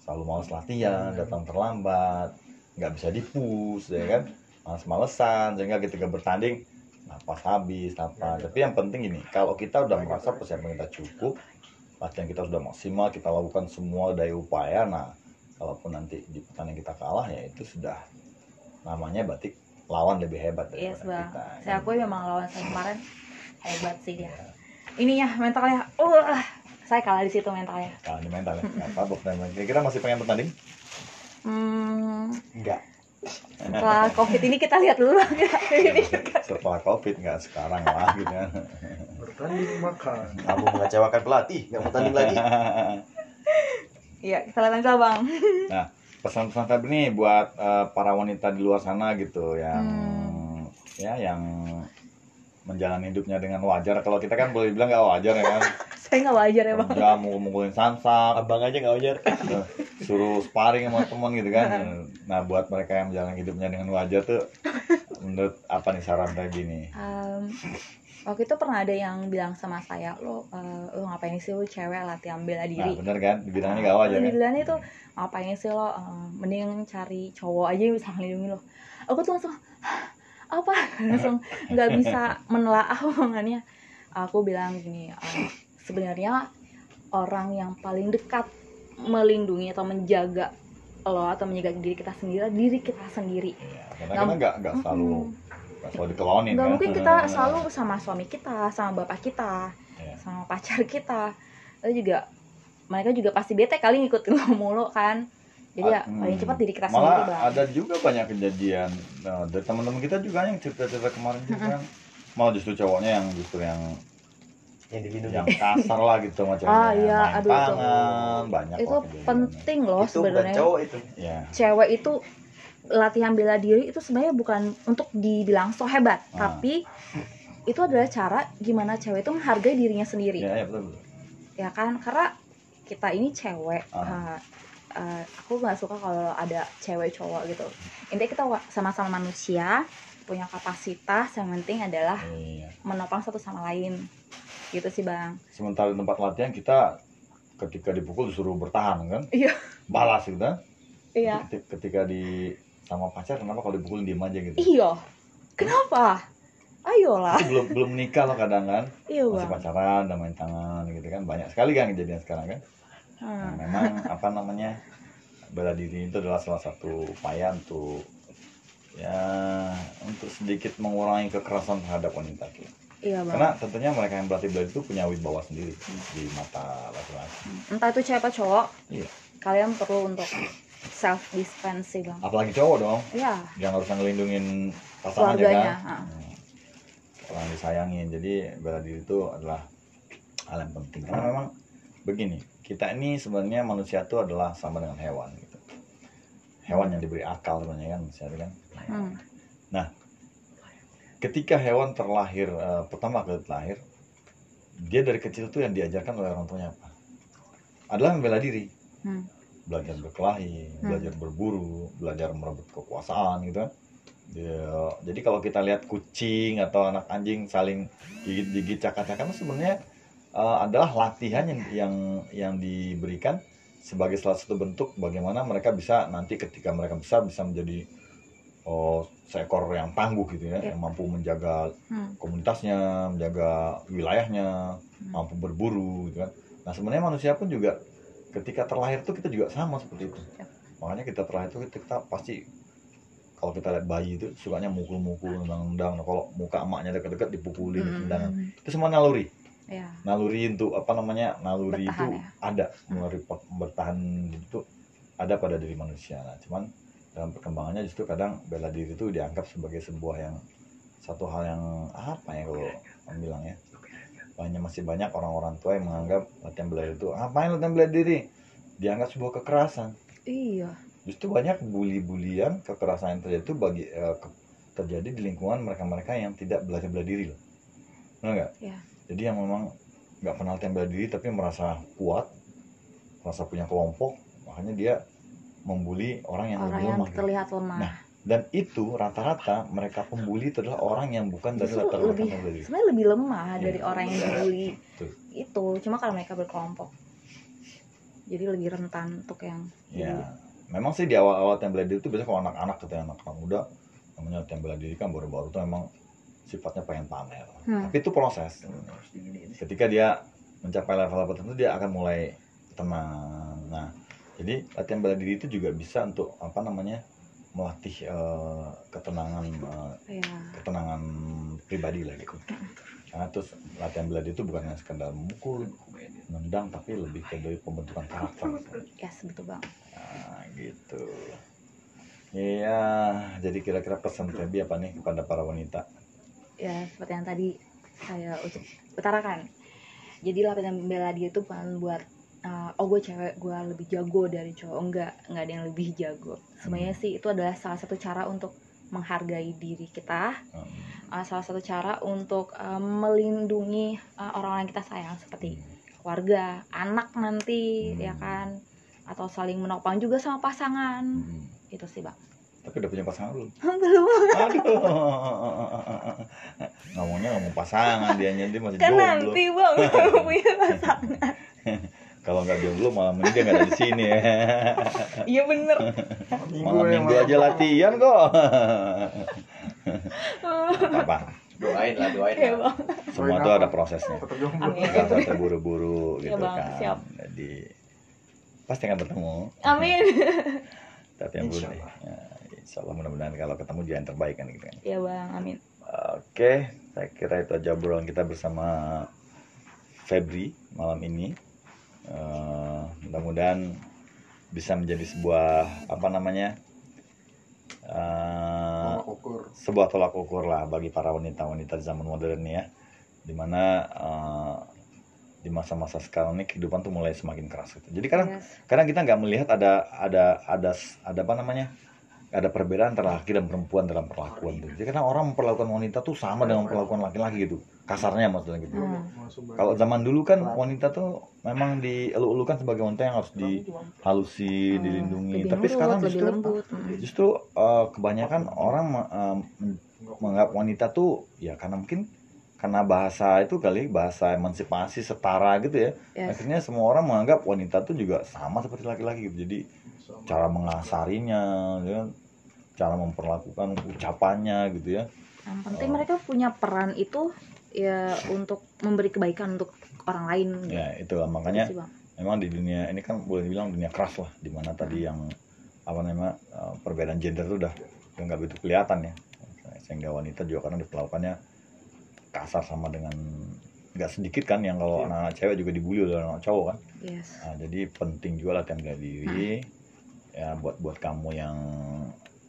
Selalu malas latihan datang terlambat nggak bisa dipus ya kan? Males-malesan sehingga ketika bertanding napas habis apa tapi yang penting ini kalau kita udah merasa persiapan kita cukup latihan kita sudah maksimal kita lakukan semua daya upaya nah kalaupun nanti di pertandingan kita kalah ya itu sudah namanya berarti lawan lebih hebat Yes daripada bang, kita. Saya akui memang lawan saya kemarin hebat sih dia. Ininya mentalnya, uh, saya kalah di situ mentalnya. kalau di mental ya? Nggak apa kira-kira masih pengen bertanding? Hmm, enggak setelah covid ini kita lihat dulu bang. Ini. setelah covid nggak sekarang lah gitu kan Bertanding makan. Kamu mengecewakan pelatih, nggak mau tanding lagi. Iya, kita lihat aja bang. pesan-pesan Feb nih buat eh, para wanita di luar sana gitu yang Hmm. ya yang menjalani hidupnya dengan wajar. Kalau kita kan boleh bilang nggak wajar ya kan? Saya nggak wajar ya bang. kerja mukul-mukulin sansak Abang aja nggak wajar. eh, suruh sparring sama teman gitu kan. Nah. Buat mereka yang menjalani hidupnya dengan wajar tuh menurut apa nih saran kayak gini Em, waktu itu pernah ada yang bilang sama saya, lo, eh, lo ngapain sih lo cewek latihan bela nah diri? bener kan? Dibilangnya nggak wajar kan? Dibilangnya itu ngapain sih lo eh, mending cari cowok aja yang bisa ngelindungi lo. Aku tuh langsung "Hah, apa langsung nggak bisa menelaah omongannya. Aku bilang gini, eh, sebenarnya orang yang paling dekat melindungi atau menjaga lo atau menjaga diri kita sendiri diri kita sendiri. Ya, karena Nggak- nggak selalu nggak selalu dikelonin nggak kan mungkin kita selalu sama suami kita sama bapak kita Iya. sama pacar kita itu juga mereka juga pasti bete kali ngikutin lo mulu kan jadi ya Hmm. paling cepat diri kita sendiri malah bang ada juga banyak kejadian nah, dari teman-teman kita juga yang cerita-cerita kemarin juga kan malah justru cowoknya yang justru yang Yang dilindungi. yang kasar lah gitu macam Ah, iya, main aduh, itu. tangan banyak itu lah kejadiannya. penting loh itu sebenarnya cowok itu. ya cewek itu latihan bela diri itu sebenarnya bukan untuk dibilang so hebat Ah. tapi itu adalah cara gimana cewek itu menghargai dirinya sendiri ya, ya betul, betul. ya kan karena kita ini cewek Ah. uh, uh, aku nggak suka kalau ada cewek cowok gitu. Intinya kita sama-sama manusia punya kapasitas yang penting adalah Iya. menopang satu sama lain. Gitu sih bang. Sementara di tempat latihan kita ketika dipukul disuruh bertahan kan? Iya. balas gitu kan? Iya. Ketika- di sama pacar kenapa kalau dipukulin diem aja gitu? Iya. Kenapa? Ayolah. Itu belum belum nikah loh kadang kan? Iya masih bang. pacaran udah main tangan gitu kan? Banyak sekali kan kejadian sekarang kan Nah, Hmm. memang apa namanya bela diri itu adalah salah satu upaya untuk ya untuk sedikit mengurangi kekerasan terhadap wanita tuh. iya bang Karena tentunya mereka yang berlatih bela diri itu punya wibawa sendiri di mata laki-laki. entah itu cewek atau cowok Iya. kalian perlu untuk self defense sih bang Apalagi cowok dong, iya yang harus ngelindungin pasangannya keluarganya kan. Hmm. Orang disayangin. Jadi bela diri itu adalah hal yang penting. Karena memang begini, kita ini sebenarnya manusia itu adalah sama dengan hewan gitu. Hewan yang diberi akal sebenarnya kan manusia itu kan. Hmm. ketika hewan terlahir eh, pertama kali terlahir dia dari kecil tuh yang diajarkan oleh orang tuanya apa adalah membela diri Hmm. belajar berkelahi Hmm. belajar berburu belajar merebut kekuasaan gitu kan Dia- jadi kalau kita lihat kucing atau anak anjing saling gigit-gigit cakar-cakar sebenarnya eh, adalah latihan yang yang yang diberikan sebagai salah satu bentuk bagaimana mereka bisa nanti ketika mereka besar bisa menjadi oh, seekor yang tangguh gitu ya Iya. yang mampu menjaga Hmm. komunitasnya menjaga wilayahnya Hmm. mampu berburu gitu kan nah sebenarnya manusia pun juga ketika terlahir tuh kita juga sama seperti itu Ya. makanya kita terlahir tuh kita, kita pasti kalau kita lihat bayi itu sukanya mukul-mukul nendang-nendang nah, kalau muka emaknya dekat-dekat dipukulin Hmm. tendangan itu semua naluri Iya. naluri untuk apa namanya naluri Bertahan itu ya. ada naluri bertahan itu ada pada diri manusia nah, cuman dalam perkembangannya justru kadang bela diri itu dianggap sebagai sebuah yang satu hal yang apa ya kalau orang bilang ya banyak masih banyak orang-orang tua yang menganggap latihan bela diri itu ngapain latihan bela diri dianggap sebuah kekerasan Iya. justru banyak bully-bulian kekerasan yang terjadi itu bagi eh, terjadi di lingkungan mereka-mereka yang tidak belajar bela diri loh benar nggak Iya. Jadi yang memang nggak latihan bela diri tapi merasa kuat merasa punya kelompok makanya dia membuli orang yang orang lebih yang lemah gitu. terlihat lemah. Nah, dan itu rata-rata mereka pembuli itu adalah orang yang bukan dari Justru latar belakang sebenarnya lebih lemah Iya. dari orang yang dibully. Itu cuma kalau mereka berkelompok. Jadi lebih rentan untuk yang Ya, memang sih di awal-awal latihan bela diri itu biasanya kalau anak-anak gitu ya, anak-anak muda namanya latihan bela diri kan baru-baru tuh memang sifatnya pengen pamer. Hmm. Tapi itu proses. Ketika dia mencapai level tertentu dia akan mulai tenang. Nah, jadi latihan bela diri itu juga bisa untuk apa namanya melatih eh, ketenangan eh, ya ketenangan pribadi lah gitu. Karena terus latihan bela diri itu bukan hanya sekedar memukul, nendang, tapi lebih ke dari pembentukan karakter. yes betul bang Nah, gitu. Iya, jadi kira-kira pesan Febi apa nih kepada para wanita? Ya seperti yang tadi saya utarakan. Jadi latihan bela diri itu bukan buat uh, oh gue cewek gue lebih jago dari cowok. Enggak enggak ada yang lebih jago. Sebenarnya sih itu adalah salah satu cara untuk menghargai diri kita. Hmm, uh, salah satu cara untuk uh, melindungi uh, orang-orang yang kita sayang seperti keluarga anak nanti Hmm. ya kan? Atau saling menopang juga sama pasangan. Hmm. itu sih bang Tapi udah punya pasangan belum? belum Aduh. Ngomongnya ngomong pasangan dia dia masih kan jomblo. nanti bang punya pasangan Kalau nggak jomblo malah mending dia nggak ada di sini ya. iya bener Malam minggu aja latihan kok. apa? Doain lah, doain ya lah. bang Semua tuh ada prosesnya. Kata jomblo. amin Jangan sampai buru-buru Iya, gitu Bang. kan. Siap. Jadi pasti akan bertemu. amin Tapi yang boleh. Ya, insya Allah mudah-mudahan kalau ketemu yang terbaik kan gitu kan. ya bang amin Oke, saya kira itu aja obrolan kita bersama Febri malam ini. Eh, mudah-mudahan bisa menjadi sebuah apa namanya eh, Tolak ukur. sebuah tolak ukur lah bagi para wanita-wanita zaman modern ini ya, di mana eh, di masa-masa sekarang ini kehidupan tuh mulai semakin keras gitu. Jadi kadang Yes. kadang kita nggak melihat ada ada ada ada apa namanya ada perbedaan antara laki dan perempuan dalam perlakuan tuh. Jadi kadang orang memperlakukan wanita tuh sama dengan perlakuan laki-laki gitu. Kasarnya maksudnya gitu. Hmm. Kalau zaman dulu kan wanita tuh memang dielu-elukan sebagai wanita yang harus dihalusi, Hmm, dilindungi. lebih Tapi sekarang lebih justru lembut Hmm. justru eh, kebanyakan orang em, menganggap wanita tuh ya karena mungkin karena bahasa itu kali bahasa emansipasi setara gitu ya Yes. akhirnya semua orang menganggap wanita tuh juga sama seperti laki-laki gitu jadi cara mengasarinya ya kan, cara memperlakukan ucapannya gitu ya. Yang penting Oh. mereka punya peran itu ya untuk memberi kebaikan untuk orang lain. Gitu. ya itulah. Makanya Itu sih, Bang. memang di dunia ini kan boleh dibilang dunia keras lah di mana tadi yang apa namanya eh, perbedaan gender itu udah nggak begitu kelihatan ya. Sehingga wanita juga karena diperlakukannya kasar sama dengan nggak sedikit kan yang kalau anak-anak cewek juga dibully oleh anak cowok kan. Yes. Nah, jadi penting juga latihan bela diri ya buat buat kamu yang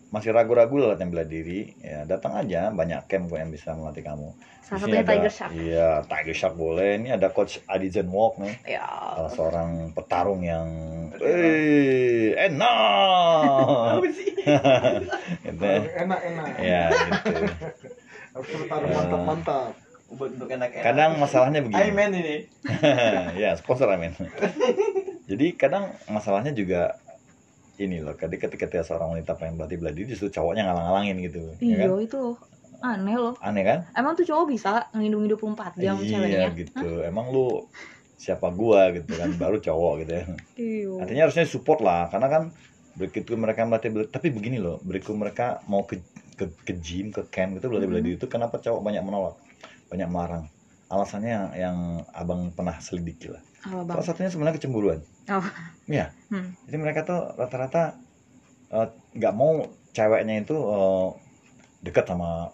masih ragu-ragu lah latihan bela diri ya datang aja. Banyak camp kok yang bisa melatih kamu. Salah satunya ada- Tiger Shark. Iya Tiger Shark boleh. Ini ada coach Adi Zen Walk nih. Ya. Salah seorang petarung yang eh enak. Gitu ya. Enak enak. ya gitu. Harus bertarung mantap mantap. Buat untuk enak-enak. kadang masalahnya begini. Amen ini. ya sponsor amin jadi kadang masalahnya juga ini loh ketika ketika seorang wanita pengen berlatih bela diri justru cowoknya ngalang-ngalangin gitu. Ya iya kan? itu aneh loh. Aneh kan? Emang tuh cowok bisa ngelindungi 24 jam ceweknya? Iya gitu. Emang lu siapa gua gitu kan? Baru cowok gitu ya. Iya. Artinya harusnya support lah karena kan begitu mereka melatih bela tapi begini loh begitu mereka mau ke ke, ke gym ke camp gitu berlatih bela diri itu kenapa cowok banyak menolak banyak melarang? Alasannya yang, abang pernah selidiki lah salah satunya sebenarnya kecemburuan Oh. Iya. Hmm. jadi mereka tuh rata-rata eh, nggak mau ceweknya itu eh, dekat sama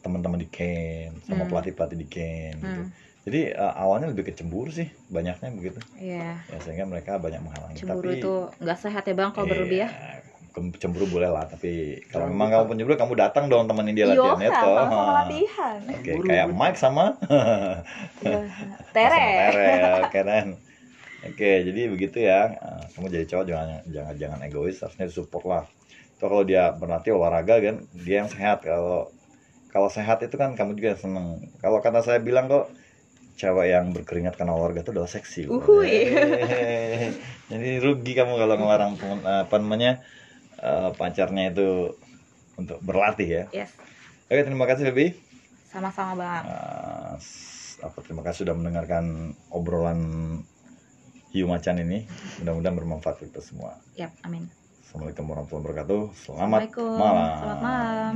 teman-teman di camp sama Hmm. pelatih-pelatih di camp gitu. Hmm. jadi eh, awalnya lebih kecemburu sih banyaknya begitu iya ya sehingga mereka banyak menghalangi cemburu tapi itu nggak sehat ya bang kalau berlebih ya cemburu boleh lah tapi kalau Jangan memang kamu penyemburu kamu datang dong temenin dia iya latihan ya toh. sama latihan oke Buru, kayak buru. Mike sama Iya. sama tere Tere oke oke jadi begitu ya Eh, kamu jadi cowok jangan jangan jangan egois harusnya support lah Toh kalau dia berlatih olahraga kan dia yang sehat kalau kalau sehat itu kan kamu juga seneng kalau kata saya bilang kok cewek yang berkeringat karena olahraga itu adalah seksi. Uhuy. Jadi rugi kamu kalau ngelarang temen- apa namanya eh, pacarnya itu untuk berlatih ya. Yes, oke terima kasih Baby sama-sama bang. S- apa terima kasih sudah mendengarkan obrolan hiu macan ini. Mudah-mudahan bermanfaat untuk kita semua. Yap, amin. Assalamualaikum warahmatullahi wabarakatuh. Selamat malam. Selamat malam.